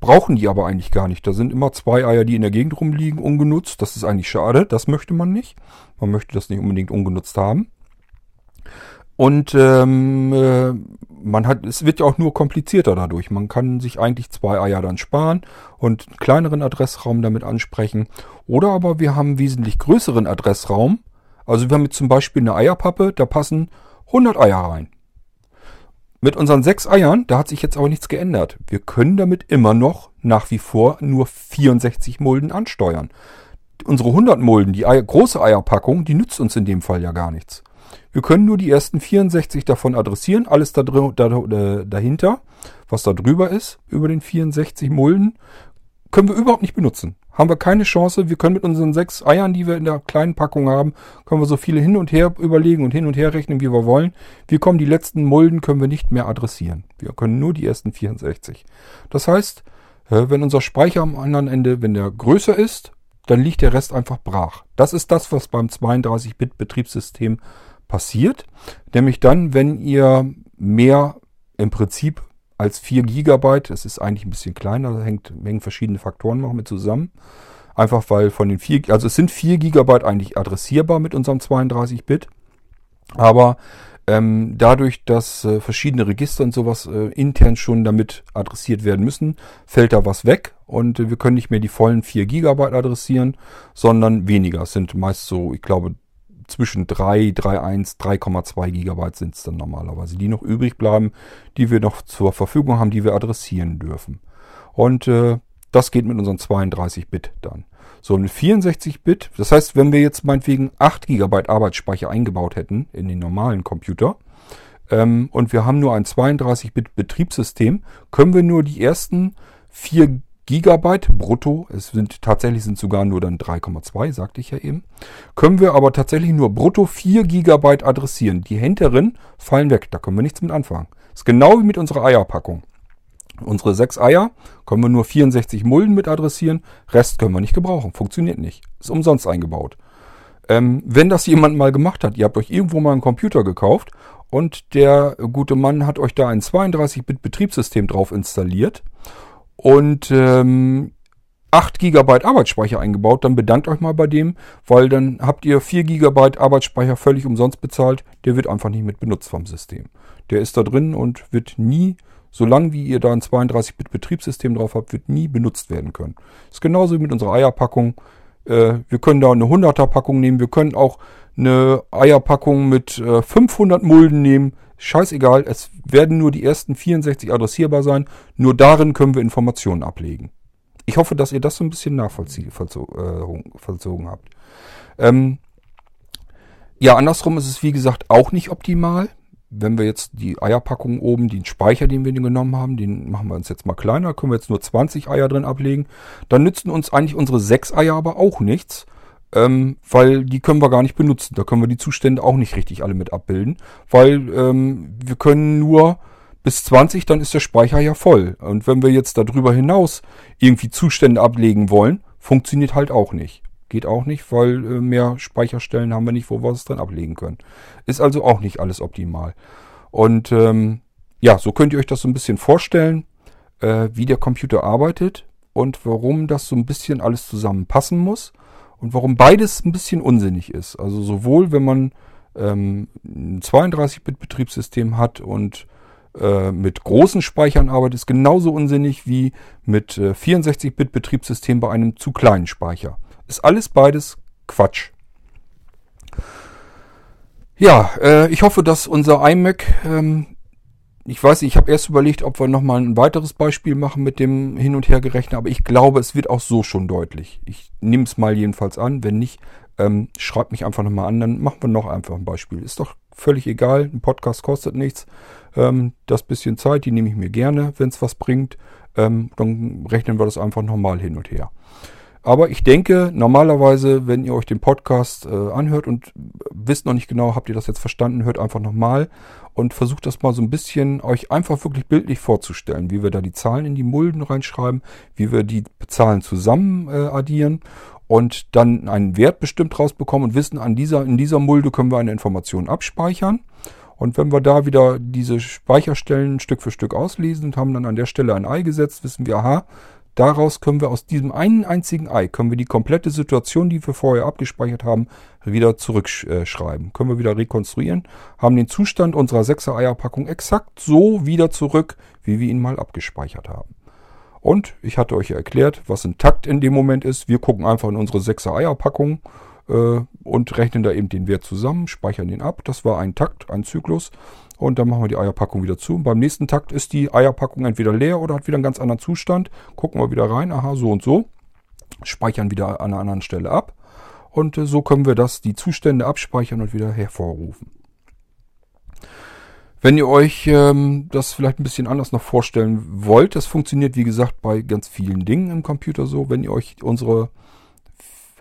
brauchen die aber eigentlich gar nicht. Da sind immer zwei Eier, die in der Gegend rumliegen, ungenutzt. Das ist eigentlich schade, das möchte man nicht. Man möchte das nicht unbedingt ungenutzt haben. Und ähm, äh, man hat, es wird ja auch nur komplizierter dadurch. Man kann sich eigentlich zwei Eier dann sparen und einen kleineren Adressraum damit ansprechen. Oder aber wir haben einen wesentlich größeren Adressraum. Also wir haben jetzt zum Beispiel eine Eierpappe, da passen 100 Eier rein. Mit unseren sechs Eiern, da hat sich jetzt aber nichts geändert. Wir können damit immer noch nach wie vor nur 64 Mulden ansteuern. Unsere 100 Mulden, die Eier, große Eierpackung, die nützt uns in dem Fall ja gar nichts. Wir können nur die ersten 64 davon adressieren. Alles da, da, äh, dahinter, was da drüber ist, über den 64 Mulden, können wir überhaupt nicht benutzen. Haben wir keine Chance. Wir können mit unseren sechs Eiern, die wir in der kleinen Packung haben, können wir so viele hin und her überlegen und hin und her rechnen, wie wir wollen. Wir kommen die letzten Mulden, können wir nicht mehr adressieren. Wir können nur die ersten 64. Das heißt, äh, wenn unser Speicher am anderen Ende, wenn der größer ist, dann liegt der Rest einfach brach. Das ist das, was beim 32-Bit-Betriebssystem passiert. Nämlich dann, wenn ihr mehr im Prinzip als 4 GB, das ist eigentlich ein bisschen kleiner, da hängt, hängen verschiedene Faktoren noch mit zusammen. Einfach weil von den 4, also es sind 4 GB eigentlich adressierbar mit unserem 32-Bit. Aber ähm, dadurch, dass äh, verschiedene Register und sowas äh, intern schon damit adressiert werden müssen, fällt da was weg und äh, wir können nicht mehr die vollen 4 GB adressieren, sondern weniger. Es sind meist so, ich glaube, zwischen 3, 3,1, 3,2 Gigabyte sind es dann normalerweise, die noch übrig bleiben, die wir noch zur Verfügung haben, die wir adressieren dürfen. Und äh, das geht mit unseren 32-Bit dann. So, mit 64-Bit, das heißt, wenn wir jetzt meinetwegen 8 GB Arbeitsspeicher eingebaut hätten in den normalen Computer ähm, und wir haben nur ein 32-Bit Betriebssystem, können wir nur die ersten 4 Gigabyte brutto, es sind tatsächlich sind sogar nur dann 3,2, sagte ich ja eben, können wir aber tatsächlich nur brutto 4 Gigabyte adressieren. Die hinteren fallen weg, da können wir nichts mit anfangen. Das ist genau wie mit unserer Eierpackung. Unsere 6 Eier können wir nur 64 Mulden mit adressieren, Rest können wir nicht gebrauchen, funktioniert nicht, ist umsonst eingebaut. Ähm, wenn das jemand mal gemacht hat, ihr habt euch irgendwo mal einen Computer gekauft und der gute Mann hat euch da ein 32-Bit Betriebssystem drauf installiert und ähm, 8 GB Arbeitsspeicher eingebaut, dann bedankt euch mal bei dem, weil dann habt ihr 4 GB Arbeitsspeicher völlig umsonst bezahlt. Der wird einfach nicht mit benutzt vom System. Der ist da drin und wird nie, solange wie ihr da ein 32-Bit Betriebssystem drauf habt, wird nie benutzt werden können. Ist genauso wie mit unserer Eierpackung. Äh, wir können da eine 100er Packung nehmen. Wir können auch eine Eierpackung mit äh, 500 Mulden nehmen. Scheißegal, es werden nur die ersten 64 adressierbar sein. Nur darin können wir Informationen ablegen. Ich hoffe, dass ihr das so ein bisschen nachvollzogen äh, habt. Ähm, ja, andersrum ist es wie gesagt auch nicht optimal. Wenn wir jetzt die Eierpackung oben, den Speicher, den wir genommen haben, den machen wir uns jetzt mal kleiner, können wir jetzt nur 20 Eier drin ablegen, dann nützen uns eigentlich unsere 6 Eier aber auch nichts, ähm, weil die können wir gar nicht benutzen. Da können wir die Zustände auch nicht richtig alle mit abbilden, weil ähm, wir können nur bis 20, dann ist der Speicher ja voll. Und wenn wir jetzt darüber hinaus irgendwie Zustände ablegen wollen, funktioniert halt auch nicht. Geht auch nicht, weil äh, mehr Speicherstellen haben wir nicht, wo wir es dann ablegen können. Ist also auch nicht alles optimal. Und ähm, ja, so könnt ihr euch das so ein bisschen vorstellen, äh, wie der Computer arbeitet und warum das so ein bisschen alles zusammenpassen muss und warum beides ein bisschen unsinnig ist. Also sowohl wenn man ähm, ein 32-Bit-Betriebssystem hat und äh, mit großen Speichern arbeitet, ist genauso unsinnig wie mit äh, 64-Bit-Betriebssystem bei einem zu kleinen Speicher. Ist alles beides Quatsch. Ja, äh, ich hoffe, dass unser iMac, ähm, ich weiß ich habe erst überlegt, ob wir nochmal ein weiteres Beispiel machen mit dem Hin- und Hergerechnen, aber ich glaube, es wird auch so schon deutlich. Ich nehme es mal jedenfalls an. Wenn nicht, ähm, schreibt mich einfach nochmal an, dann machen wir noch einfach ein Beispiel. Ist doch völlig egal, ein Podcast kostet nichts. Ähm, das bisschen Zeit, die nehme ich mir gerne, wenn es was bringt. Ähm, dann rechnen wir das einfach nochmal hin und her. Aber ich denke, normalerweise, wenn ihr euch den Podcast äh, anhört und wisst noch nicht genau, habt ihr das jetzt verstanden, hört einfach nochmal und versucht das mal so ein bisschen euch einfach wirklich bildlich vorzustellen, wie wir da die Zahlen in die Mulden reinschreiben, wie wir die Zahlen zusammen äh, addieren und dann einen Wert bestimmt rausbekommen und wissen, an dieser, in dieser Mulde können wir eine Information abspeichern. Und wenn wir da wieder diese Speicherstellen Stück für Stück auslesen und haben dann an der Stelle ein Ei gesetzt, wissen wir, aha, daraus können wir aus diesem einen einzigen Ei, können wir die komplette Situation, die wir vorher abgespeichert haben, wieder zurückschreiben. Können wir wieder rekonstruieren, haben den Zustand unserer 6er Eierpackung exakt so wieder zurück, wie wir ihn mal abgespeichert haben. Und ich hatte euch ja erklärt, was ein Takt in dem Moment ist. Wir gucken einfach in unsere 6er Eierpackung äh, und rechnen da eben den Wert zusammen, speichern den ab. Das war ein Takt, ein Zyklus. Und dann machen wir die Eierpackung wieder zu. Und beim nächsten Takt ist die Eierpackung entweder leer oder hat wieder einen ganz anderen Zustand. Gucken wir wieder rein, aha, so und so. Speichern wieder an einer anderen Stelle ab. Und äh, so können wir das, die Zustände abspeichern und wieder hervorrufen. Wenn ihr euch ähm, das vielleicht ein bisschen anders noch vorstellen wollt, das funktioniert wie gesagt bei ganz vielen Dingen im Computer so. Wenn ihr euch unsere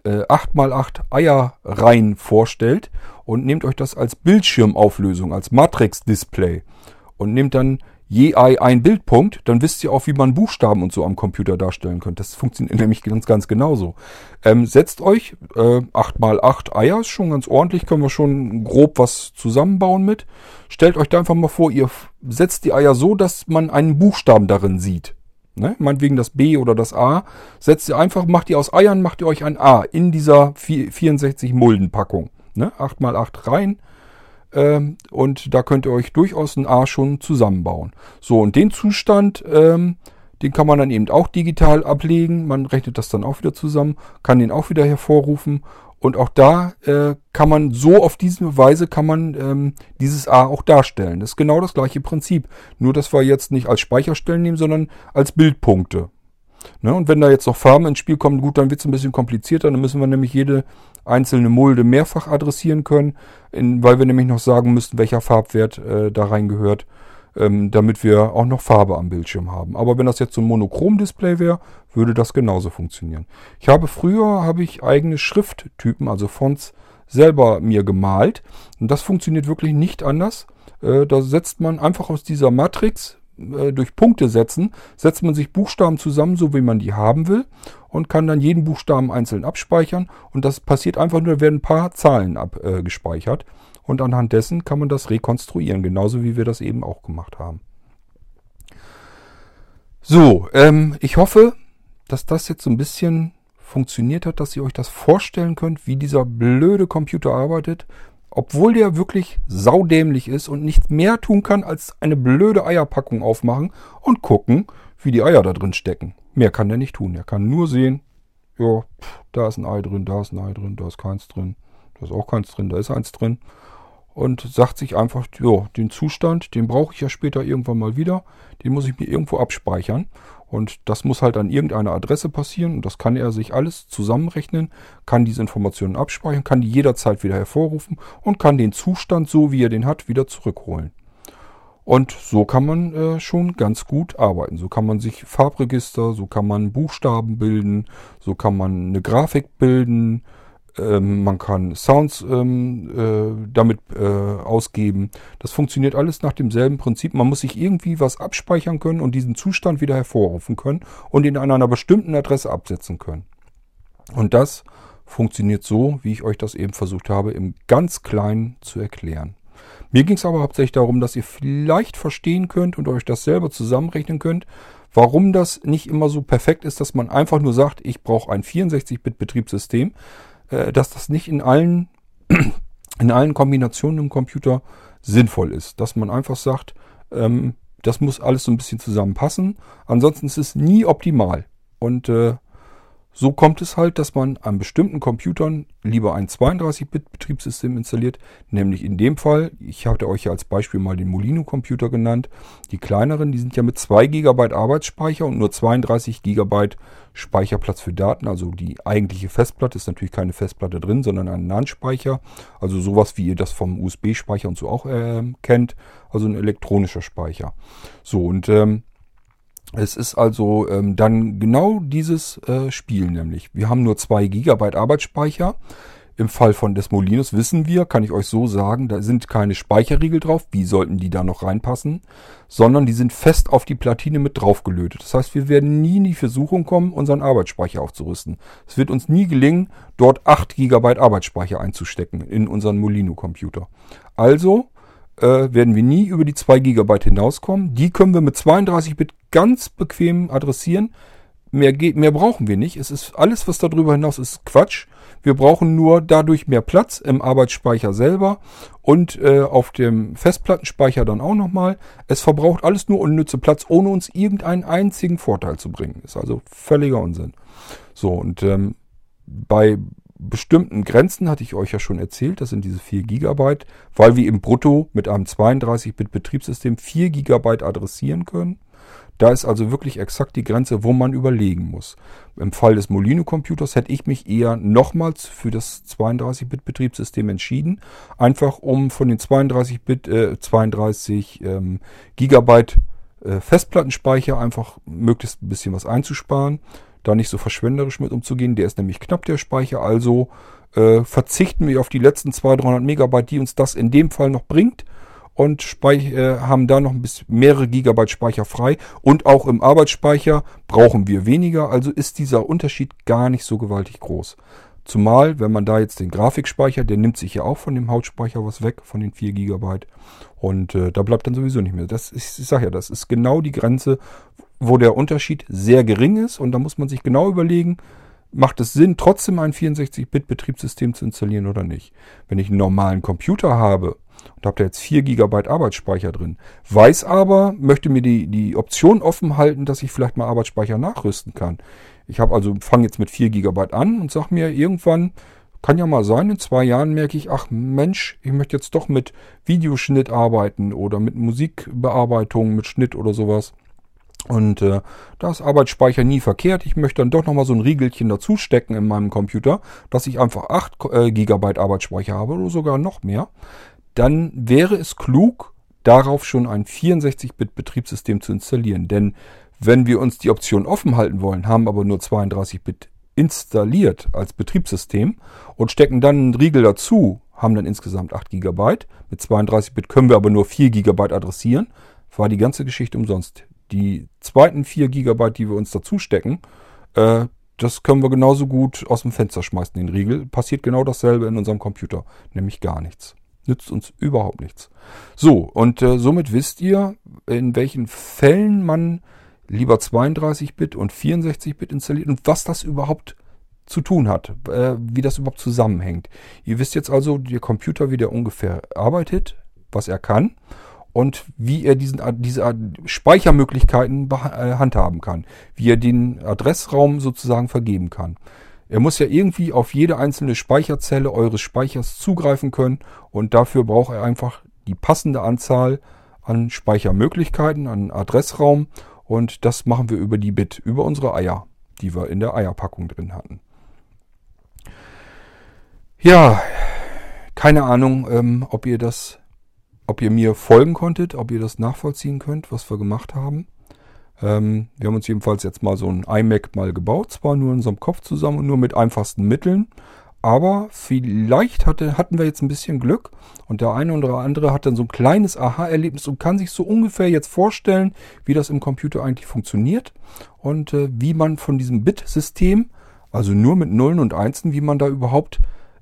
äh, 8x8 Eierreihen vorstellt und nehmt euch das als Bildschirmauflösung, als Matrix-Display und nehmt dann je Ei ein Bildpunkt, dann wisst ihr auch, wie man Buchstaben und so am Computer darstellen könnt. Das funktioniert nämlich ganz, ganz genauso. Ähm, setzt euch äh, 8x8 Eier, ist schon ganz ordentlich, können wir schon grob was zusammenbauen mit. Stellt euch da einfach mal vor, ihr setzt die Eier so, dass man einen Buchstaben darin sieht ne, meinetwegen das B oder das A, setzt ihr einfach, macht ihr aus Eiern, macht ihr euch ein A in dieser 64 Muldenpackung. Ne, 8 mal 8 rein. Ähm, und da könnt ihr euch durchaus ein A schon zusammenbauen. So, und den Zustand, ähm, den kann man dann eben auch digital ablegen. Man rechnet das dann auch wieder zusammen, kann den auch wieder hervorrufen und auch da äh, kann man so auf diese Weise kann man ähm, dieses A auch darstellen. Das ist genau das gleiche Prinzip. Nur, dass wir jetzt nicht als Speicherstellen nehmen, sondern als Bildpunkte. Ne? Und wenn da jetzt noch Farben ins Spiel kommen, gut, dann wird es ein bisschen komplizierter. Dann müssen wir nämlich jede einzelne Mulde mehrfach adressieren können, in, weil wir nämlich noch sagen müssten, welcher Farbwert äh, da reingehört ähm, damit wir auch noch Farbe am Bildschirm haben. Aber wenn das jetzt so ein Monochrom-Display wäre, würde das genauso funktionieren. Ich habe früher habe ich eigene Schrifttypen, also Fonts, selber mir gemalt. Und das funktioniert wirklich nicht anders. Äh, da setzt man einfach aus dieser Matrix äh, durch Punkte setzen, setzt man sich Buchstaben zusammen, so wie man die haben will, und kann dann jeden Buchstaben einzeln abspeichern. Und das passiert einfach nur, da werden ein paar Zahlen abgespeichert. Äh, und anhand dessen kann man das rekonstruieren, genauso wie wir das eben auch gemacht haben. So, ähm, ich hoffe, dass das jetzt so ein bisschen funktioniert hat, dass ihr euch das vorstellen könnt, wie dieser blöde Computer arbeitet, obwohl der wirklich saudämlich ist und nichts mehr tun kann, als eine blöde Eierpackung aufmachen und gucken, wie die Eier da drin stecken. Mehr kann der nicht tun. Er kann nur sehen, ja, da ist ein Ei drin, da ist ein Ei drin, da ist keins drin, da ist auch keins drin, da ist eins drin. Und sagt sich einfach, ja, den Zustand, den brauche ich ja später irgendwann mal wieder, den muss ich mir irgendwo abspeichern. Und das muss halt an irgendeiner Adresse passieren und das kann er sich alles zusammenrechnen, kann diese Informationen abspeichern, kann die jederzeit wieder hervorrufen und kann den Zustand, so wie er den hat, wieder zurückholen. Und so kann man äh, schon ganz gut arbeiten. So kann man sich Farbregister, so kann man Buchstaben bilden, so kann man eine Grafik bilden, ähm, man kann Sounds ähm, äh, damit äh, ausgeben. Das funktioniert alles nach demselben Prinzip. Man muss sich irgendwie was abspeichern können und diesen Zustand wieder hervorrufen können und ihn an einer bestimmten Adresse absetzen können. Und das funktioniert so, wie ich euch das eben versucht habe, im ganz Kleinen zu erklären. Mir ging es aber hauptsächlich darum, dass ihr vielleicht verstehen könnt und euch das selber zusammenrechnen könnt, warum das nicht immer so perfekt ist, dass man einfach nur sagt, ich brauche ein 64-Bit-Betriebssystem, äh, dass das nicht in allen, in allen Kombinationen im Computer sinnvoll ist. Dass man einfach sagt, ähm, das muss alles so ein bisschen zusammenpassen. Ansonsten ist es nie optimal. Und äh, so kommt es halt, dass man an bestimmten Computern lieber ein 32-Bit-Betriebssystem installiert, nämlich in dem Fall, ich hatte euch ja als Beispiel mal den Molino-Computer genannt, die kleineren, die sind ja mit 2 GB Arbeitsspeicher und nur 32 GB Speicherplatz für Daten, also die eigentliche Festplatte ist natürlich keine Festplatte drin, sondern ein NAND-Speicher, also sowas wie ihr das vom USB-Speicher und so auch äh, kennt, also ein elektronischer Speicher. So und ähm, es ist also ähm, dann genau dieses äh, Spiel nämlich. Wir haben nur zwei Gigabyte Arbeitsspeicher. Im Fall von Desmolinos wissen wir, kann ich euch so sagen, da sind keine Speicherriegel drauf. Wie sollten die da noch reinpassen? Sondern die sind fest auf die Platine mit draufgelötet. Das heißt, wir werden nie in die Versuchung kommen, unseren Arbeitsspeicher aufzurüsten. Es wird uns nie gelingen, dort 8 GB Arbeitsspeicher einzustecken in unseren Molino-Computer. Also äh, werden wir nie über die 2 GB hinauskommen. Die können wir mit 32 Bit ganz bequem adressieren. Mehr, mehr brauchen wir nicht. Es ist alles, was darüber hinaus ist, Quatsch. Wir brauchen nur dadurch mehr Platz im Arbeitsspeicher selber und äh, auf dem Festplattenspeicher dann auch nochmal. Es verbraucht alles nur unnütze Platz, ohne uns irgendeinen einzigen Vorteil zu bringen. Ist also völliger Unsinn. So, und ähm, bei bestimmten Grenzen hatte ich euch ja schon erzählt, das sind diese 4 GB, weil wir im Brutto mit einem 32-Bit-Betriebssystem 4 GB adressieren können. Da ist also wirklich exakt die Grenze, wo man überlegen muss. Im Fall des Molino-Computers hätte ich mich eher nochmals für das 32-Bit-Betriebssystem entschieden, einfach um von den 32 Bit, äh, 32 ähm, Gigabyte äh, Festplattenspeicher einfach möglichst ein bisschen was einzusparen da nicht so verschwenderisch mit umzugehen. Der ist nämlich knapp, der Speicher. Also äh, verzichten wir auf die letzten 200, 300 Megabyte, die uns das in dem Fall noch bringt. Und äh, haben da noch ein mehrere Gigabyte Speicher frei. Und auch im Arbeitsspeicher brauchen wir weniger. Also ist dieser Unterschied gar nicht so gewaltig groß. Zumal, wenn man da jetzt den Grafikspeicher, der nimmt sich ja auch von dem Hautspeicher was weg, von den 4 GB. Und äh, da bleibt dann sowieso nicht mehr. Das ist, ich sage ja, das ist genau die Grenze, wo der Unterschied sehr gering ist und da muss man sich genau überlegen, macht es Sinn, trotzdem ein 64-Bit-Betriebssystem zu installieren oder nicht. Wenn ich einen normalen Computer habe und habe da jetzt 4 GB Arbeitsspeicher drin, weiß aber, möchte mir die, die Option offen halten, dass ich vielleicht mal Arbeitsspeicher nachrüsten kann. Ich habe also, fange jetzt mit 4 GB an und sage mir irgendwann, kann ja mal sein, in zwei Jahren merke ich, ach Mensch, ich möchte jetzt doch mit Videoschnitt arbeiten oder mit Musikbearbeitung, mit Schnitt oder sowas. Und äh, da ist Arbeitsspeicher nie verkehrt. Ich möchte dann doch nochmal so ein Riegelchen dazu stecken in meinem Computer, dass ich einfach 8 äh, GB Arbeitsspeicher habe oder sogar noch mehr. Dann wäre es klug, darauf schon ein 64-Bit-Betriebssystem zu installieren. Denn wenn wir uns die Option offen halten wollen, haben aber nur 32-Bit installiert als Betriebssystem und stecken dann einen Riegel dazu, haben dann insgesamt 8 GB. Mit 32-Bit können wir aber nur 4 GB adressieren. War die ganze Geschichte umsonst die zweiten 4 GB, die wir uns dazu stecken, äh, das können wir genauso gut aus dem Fenster schmeißen, den Riegel. Passiert genau dasselbe in unserem Computer, nämlich gar nichts. Nützt uns überhaupt nichts. So, und äh, somit wisst ihr, in welchen Fällen man lieber 32-Bit und 64-Bit installiert und was das überhaupt zu tun hat, äh, wie das überhaupt zusammenhängt. Ihr wisst jetzt also, der Computer, wie der ungefähr arbeitet, was er kann und wie er diesen, diese Speichermöglichkeiten äh, handhaben kann, wie er den Adressraum sozusagen vergeben kann. Er muss ja irgendwie auf jede einzelne Speicherzelle eures Speichers zugreifen können und dafür braucht er einfach die passende Anzahl an Speichermöglichkeiten, an Adressraum und das machen wir über die Bit, über unsere Eier, die wir in der Eierpackung drin hatten. Ja, keine Ahnung, ähm, ob ihr das, ob ihr mir folgen konntet, ob ihr das nachvollziehen könnt, was wir gemacht haben. Ähm, wir haben uns jedenfalls jetzt mal so ein iMac mal gebaut, zwar nur in unserem Kopf zusammen und nur mit einfachsten Mitteln, aber vielleicht hatte, hatten wir jetzt ein bisschen Glück und der eine oder andere hat dann so ein kleines Aha-Erlebnis und kann sich so ungefähr jetzt vorstellen, wie das im Computer eigentlich funktioniert und äh, wie man von diesem Bit-System, also nur mit Nullen und Einsen, wie man da überhaupt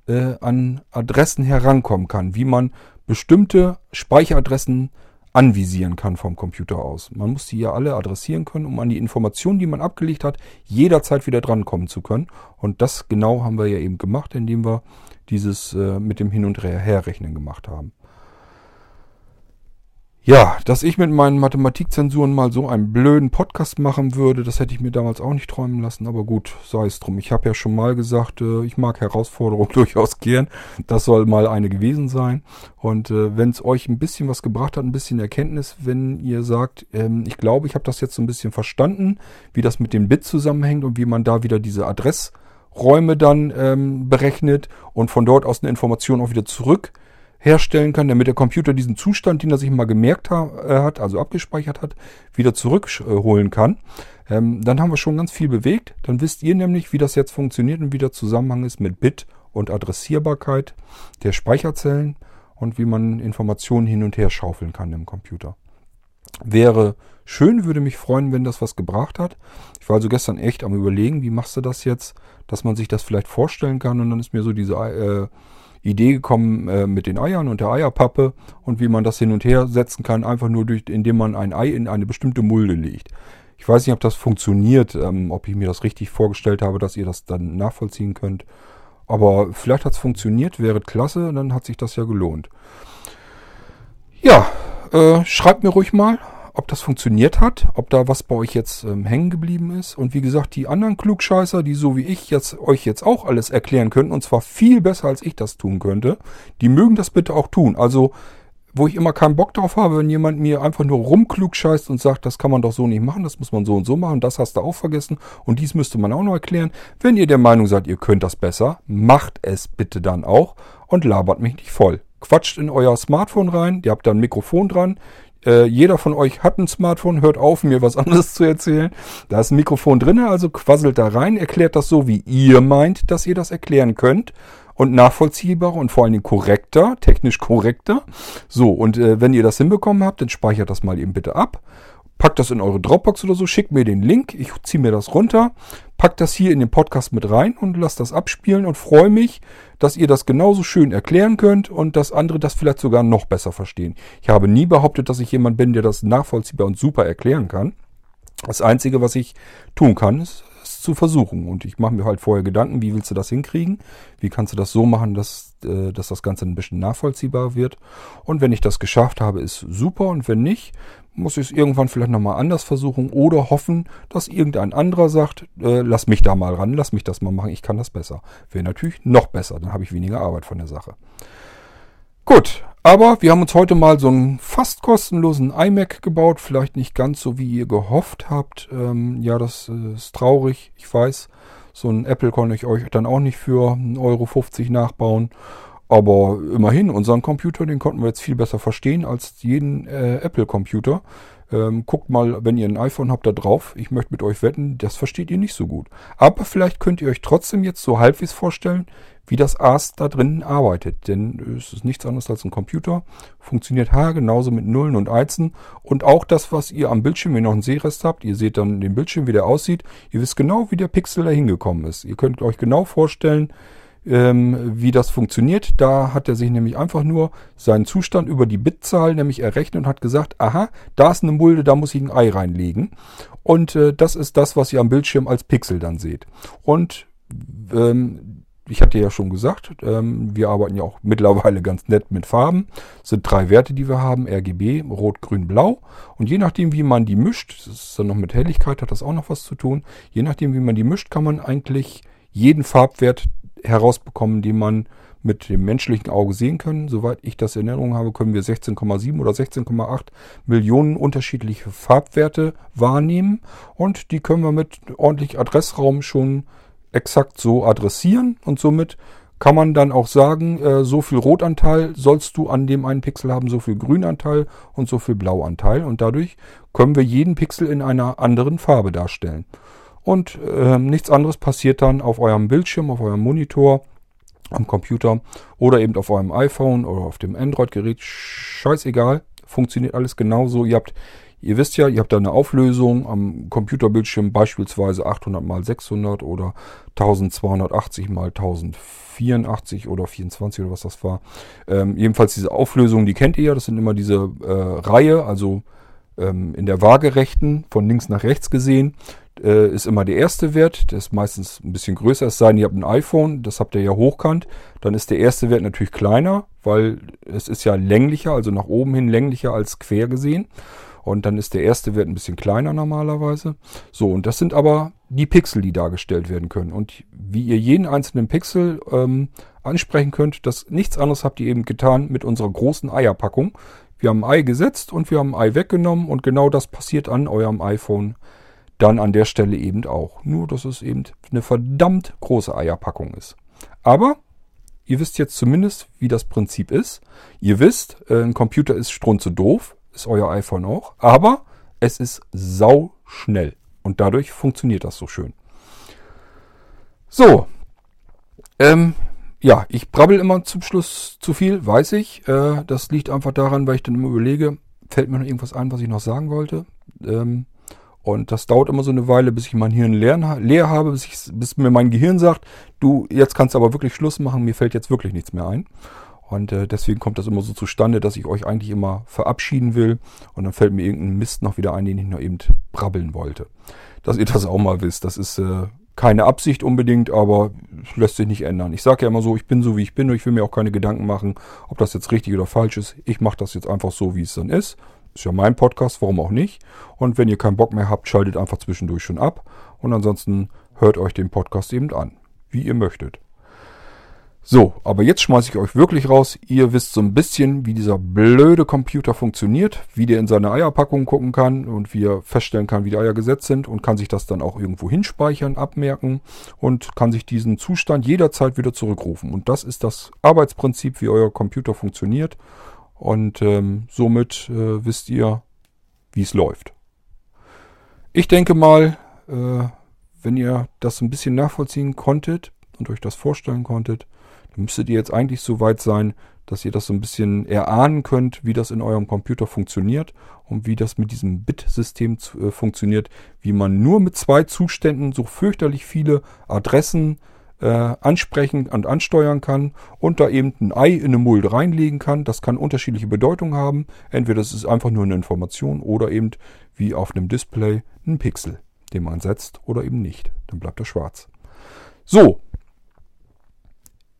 äh, an Adressen herankommen kann, wie man bestimmte Speicheradressen anvisieren kann vom Computer aus. Man muss die ja alle adressieren können, um an die Informationen, die man abgelegt hat, jederzeit wieder drankommen zu können. Und das genau haben wir ja eben gemacht, indem wir dieses äh, mit dem Hin- und Herrechnen gemacht haben. Ja, dass ich mit meinen Mathematikzensuren mal so einen blöden Podcast machen würde, das hätte ich mir damals auch nicht träumen lassen, aber gut, sei es drum. Ich habe ja schon mal gesagt, äh, ich mag Herausforderungen durchaus gern. Das soll mal eine gewesen sein. Und äh, wenn es euch ein bisschen was gebracht hat, ein bisschen Erkenntnis, wenn ihr sagt, ähm, ich glaube, ich habe das jetzt so ein bisschen verstanden, wie das mit dem Bit zusammenhängt und wie man da wieder diese Adressräume dann ähm, berechnet und von dort aus eine Information auch wieder zurück herstellen kann, damit der Computer diesen Zustand, den er sich mal gemerkt äh, hat, also abgespeichert hat, wieder zurückholen kann. Ähm, dann haben wir schon ganz viel bewegt. Dann wisst ihr nämlich, wie das jetzt funktioniert und wie der Zusammenhang ist mit Bit und Adressierbarkeit der Speicherzellen und wie man Informationen hin und her schaufeln kann im Computer. Wäre schön, würde mich freuen, wenn das was gebracht hat. Ich war also gestern echt am überlegen, wie machst du das jetzt, dass man sich das vielleicht vorstellen kann und dann ist mir so diese äh, Idee gekommen äh, mit den Eiern und der Eierpappe und wie man das hin und her setzen kann, einfach nur durch, indem man ein Ei in eine bestimmte Mulde legt. Ich weiß nicht, ob das funktioniert, ähm, ob ich mir das richtig vorgestellt habe, dass ihr das dann nachvollziehen könnt. Aber vielleicht hat es funktioniert, wäre klasse, dann hat sich das ja gelohnt. Ja, äh, schreibt mir ruhig mal, ob das funktioniert hat, ob da was bei euch jetzt ähm, hängen geblieben ist. Und wie gesagt, die anderen Klugscheißer, die so wie ich jetzt euch jetzt auch alles erklären könnten, und zwar viel besser als ich das tun könnte, die mögen das bitte auch tun. Also, wo ich immer keinen Bock drauf habe, wenn jemand mir einfach nur rumklugscheißt und sagt, das kann man doch so nicht machen, das muss man so und so machen, das hast du auch vergessen und dies müsste man auch noch erklären. Wenn ihr der Meinung seid, ihr könnt das besser, macht es bitte dann auch und labert mich nicht voll quatscht in euer Smartphone rein, ihr habt da ein Mikrofon dran, äh, jeder von euch hat ein Smartphone, hört auf, mir was anderes zu erzählen. Da ist ein Mikrofon drin, also quasselt da rein, erklärt das so, wie ihr meint, dass ihr das erklären könnt. Und nachvollziehbarer und vor allen Dingen korrekter, technisch korrekter. So, und äh, wenn ihr das hinbekommen habt, dann speichert das mal eben bitte ab packt das in eure Dropbox oder so, schickt mir den Link, ich ziehe mir das runter, packt das hier in den Podcast mit rein und lasst das abspielen und freue mich, dass ihr das genauso schön erklären könnt und dass andere das vielleicht sogar noch besser verstehen. Ich habe nie behauptet, dass ich jemand bin, der das nachvollziehbar und super erklären kann. Das Einzige, was ich tun kann, ist, es zu versuchen. Und ich mache mir halt vorher Gedanken, wie willst du das hinkriegen? Wie kannst du das so machen, dass, äh, dass das Ganze ein bisschen nachvollziehbar wird? Und wenn ich das geschafft habe, ist super. Und wenn nicht, muss ich es irgendwann vielleicht nochmal anders versuchen oder hoffen, dass irgendein anderer sagt, äh, lass mich da mal ran, lass mich das mal machen, ich kann das besser. Wäre natürlich noch besser, dann habe ich weniger Arbeit von der Sache. Gut, aber wir haben uns heute mal so einen fast kostenlosen iMac gebaut, vielleicht nicht ganz so, wie ihr gehofft habt. Ähm, ja, das äh, ist traurig, ich weiß. So ein Apple konnte ich euch dann auch nicht für 1,50 Euro nachbauen. Aber immerhin, unseren Computer, den konnten wir jetzt viel besser verstehen als jeden äh, Apple-Computer. Ähm, guckt mal, wenn ihr ein iPhone habt, da drauf. Ich möchte mit euch wetten, das versteht ihr nicht so gut. Aber vielleicht könnt ihr euch trotzdem jetzt so halbwegs vorstellen, wie das AS da drinnen arbeitet. Denn es ist nichts anderes als ein Computer. Funktioniert ha genauso mit Nullen und Einsen. Und auch das, was ihr am Bildschirm, wenn ihr noch einen Sehrest habt, ihr seht dann den Bildschirm, wie der aussieht. Ihr wisst genau, wie der Pixel da hingekommen ist. Ihr könnt euch genau vorstellen, ähm, wie das funktioniert. Da hat er sich nämlich einfach nur seinen Zustand über die Bitzahl nämlich errechnet und hat gesagt, aha, da ist eine Mulde, da muss ich ein Ei reinlegen. Und äh, das ist das, was ihr am Bildschirm als Pixel dann seht. Und ähm, ich hatte ja schon gesagt, ähm, wir arbeiten ja auch mittlerweile ganz nett mit Farben. Das sind drei Werte, die wir haben, RGB, Rot, Grün, Blau. Und je nachdem, wie man die mischt, das ist dann noch mit Helligkeit, hat das auch noch was zu tun. Je nachdem, wie man die mischt, kann man eigentlich jeden Farbwert herausbekommen, den man mit dem menschlichen Auge sehen können. Soweit ich das in Erinnerung habe, können wir 16,7 oder 16,8 Millionen unterschiedliche Farbwerte wahrnehmen und die können wir mit ordentlich Adressraum schon exakt so adressieren und somit kann man dann auch sagen, äh, so viel Rotanteil sollst du an dem einen Pixel haben, so viel Grünanteil und so viel Blauanteil und dadurch können wir jeden Pixel in einer anderen Farbe darstellen. Und äh, nichts anderes passiert dann auf eurem Bildschirm, auf eurem Monitor, am Computer oder eben auf eurem iPhone oder auf dem Android-Gerät. Scheißegal, funktioniert alles genauso. Ihr habt Ihr wisst ja, ihr habt da eine Auflösung am Computerbildschirm beispielsweise 800 x 600 oder 1280 x 1084 oder 24 oder was das war. Ähm, jedenfalls diese Auflösung, die kennt ihr ja. Das sind immer diese äh, Reihe, also ähm, in der waagerechten, von links nach rechts gesehen, äh, ist immer der erste Wert. Der ist meistens ein bisschen größer. Es sei denn, ihr habt ein iPhone, das habt ihr ja hochkant. Dann ist der erste Wert natürlich kleiner, weil es ist ja länglicher, also nach oben hin länglicher als quer gesehen. Und dann ist der erste Wert ein bisschen kleiner normalerweise. So, und das sind aber die Pixel, die dargestellt werden können. Und wie ihr jeden einzelnen Pixel ähm, ansprechen könnt, das nichts anderes habt ihr eben getan mit unserer großen Eierpackung. Wir haben ein Ei gesetzt und wir haben ein Ei weggenommen und genau das passiert an eurem iPhone dann an der Stelle eben auch. Nur, dass es eben eine verdammt große Eierpackung ist. Aber ihr wisst jetzt zumindest, wie das Prinzip ist. Ihr wisst, äh, ein Computer ist strunze doof ist euer iPhone auch. Aber es ist sau schnell. Und dadurch funktioniert das so schön. So. Ähm, ja, ich brabbel immer zum Schluss zu viel, weiß ich. Äh, das liegt einfach daran, weil ich dann immer überlege, fällt mir noch irgendwas ein, was ich noch sagen wollte. Ähm, und das dauert immer so eine Weile, bis ich mein Hirn leer, leer habe, bis, ich, bis mir mein Gehirn sagt, du, jetzt kannst du aber wirklich Schluss machen, mir fällt jetzt wirklich nichts mehr ein. Und äh, deswegen kommt das immer so zustande, dass ich euch eigentlich immer verabschieden will. Und dann fällt mir irgendein Mist noch wieder ein, den ich noch eben brabbeln wollte. Dass ihr das auch mal wisst. Das ist äh, keine Absicht unbedingt, aber lässt sich nicht ändern. Ich sage ja immer so, ich bin so, wie ich bin und ich will mir auch keine Gedanken machen, ob das jetzt richtig oder falsch ist. Ich mache das jetzt einfach so, wie es dann ist. Ist ja mein Podcast, warum auch nicht. Und wenn ihr keinen Bock mehr habt, schaltet einfach zwischendurch schon ab. Und ansonsten hört euch den Podcast eben an, wie ihr möchtet. So, aber jetzt schmeiße ich euch wirklich raus. Ihr wisst so ein bisschen, wie dieser blöde Computer funktioniert, wie der in seine Eierpackung gucken kann und wie er feststellen kann, wie die Eier gesetzt sind und kann sich das dann auch irgendwo hinspeichern, abmerken und kann sich diesen Zustand jederzeit wieder zurückrufen. Und das ist das Arbeitsprinzip, wie euer Computer funktioniert. Und ähm, somit äh, wisst ihr, wie es läuft. Ich denke mal, äh, wenn ihr das ein bisschen nachvollziehen konntet und euch das vorstellen konntet, müsstet ihr jetzt eigentlich so weit sein, dass ihr das so ein bisschen erahnen könnt, wie das in eurem Computer funktioniert und wie das mit diesem Bit-System äh, funktioniert, wie man nur mit zwei Zuständen so fürchterlich viele Adressen äh, ansprechen und ansteuern kann und da eben ein Ei in eine Mulde reinlegen kann. Das kann unterschiedliche Bedeutungen haben. Entweder das ist einfach nur eine Information oder eben wie auf einem Display ein Pixel, den man setzt oder eben nicht. Dann bleibt er schwarz. So,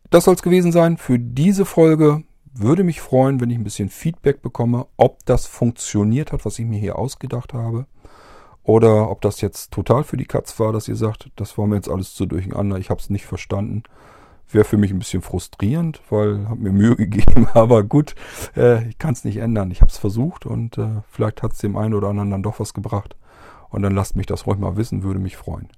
das soll es gewesen sein für diese Folge. Würde mich freuen, wenn ich ein bisschen Feedback bekomme, ob das funktioniert hat, was ich mir hier ausgedacht habe. Oder ob das jetzt total für die Katz war, dass ihr sagt, das war mir jetzt alles zu durcheinander, ich habe es nicht verstanden. Wäre für mich ein bisschen frustrierend, weil habe mir Mühe gegeben, aber gut, äh, ich kann es nicht ändern. Ich habe es versucht und äh, vielleicht hat es dem einen oder anderen dann doch was gebracht. Und dann lasst mich das ruhig mal wissen, würde mich freuen.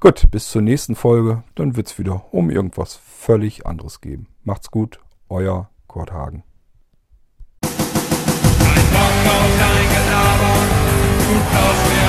Gut, bis zur nächsten Folge. Dann wird es wieder um irgendwas völlig anderes geben. Macht's gut, euer Kurt Hagen. Ein Bock auf dein Gelaber, du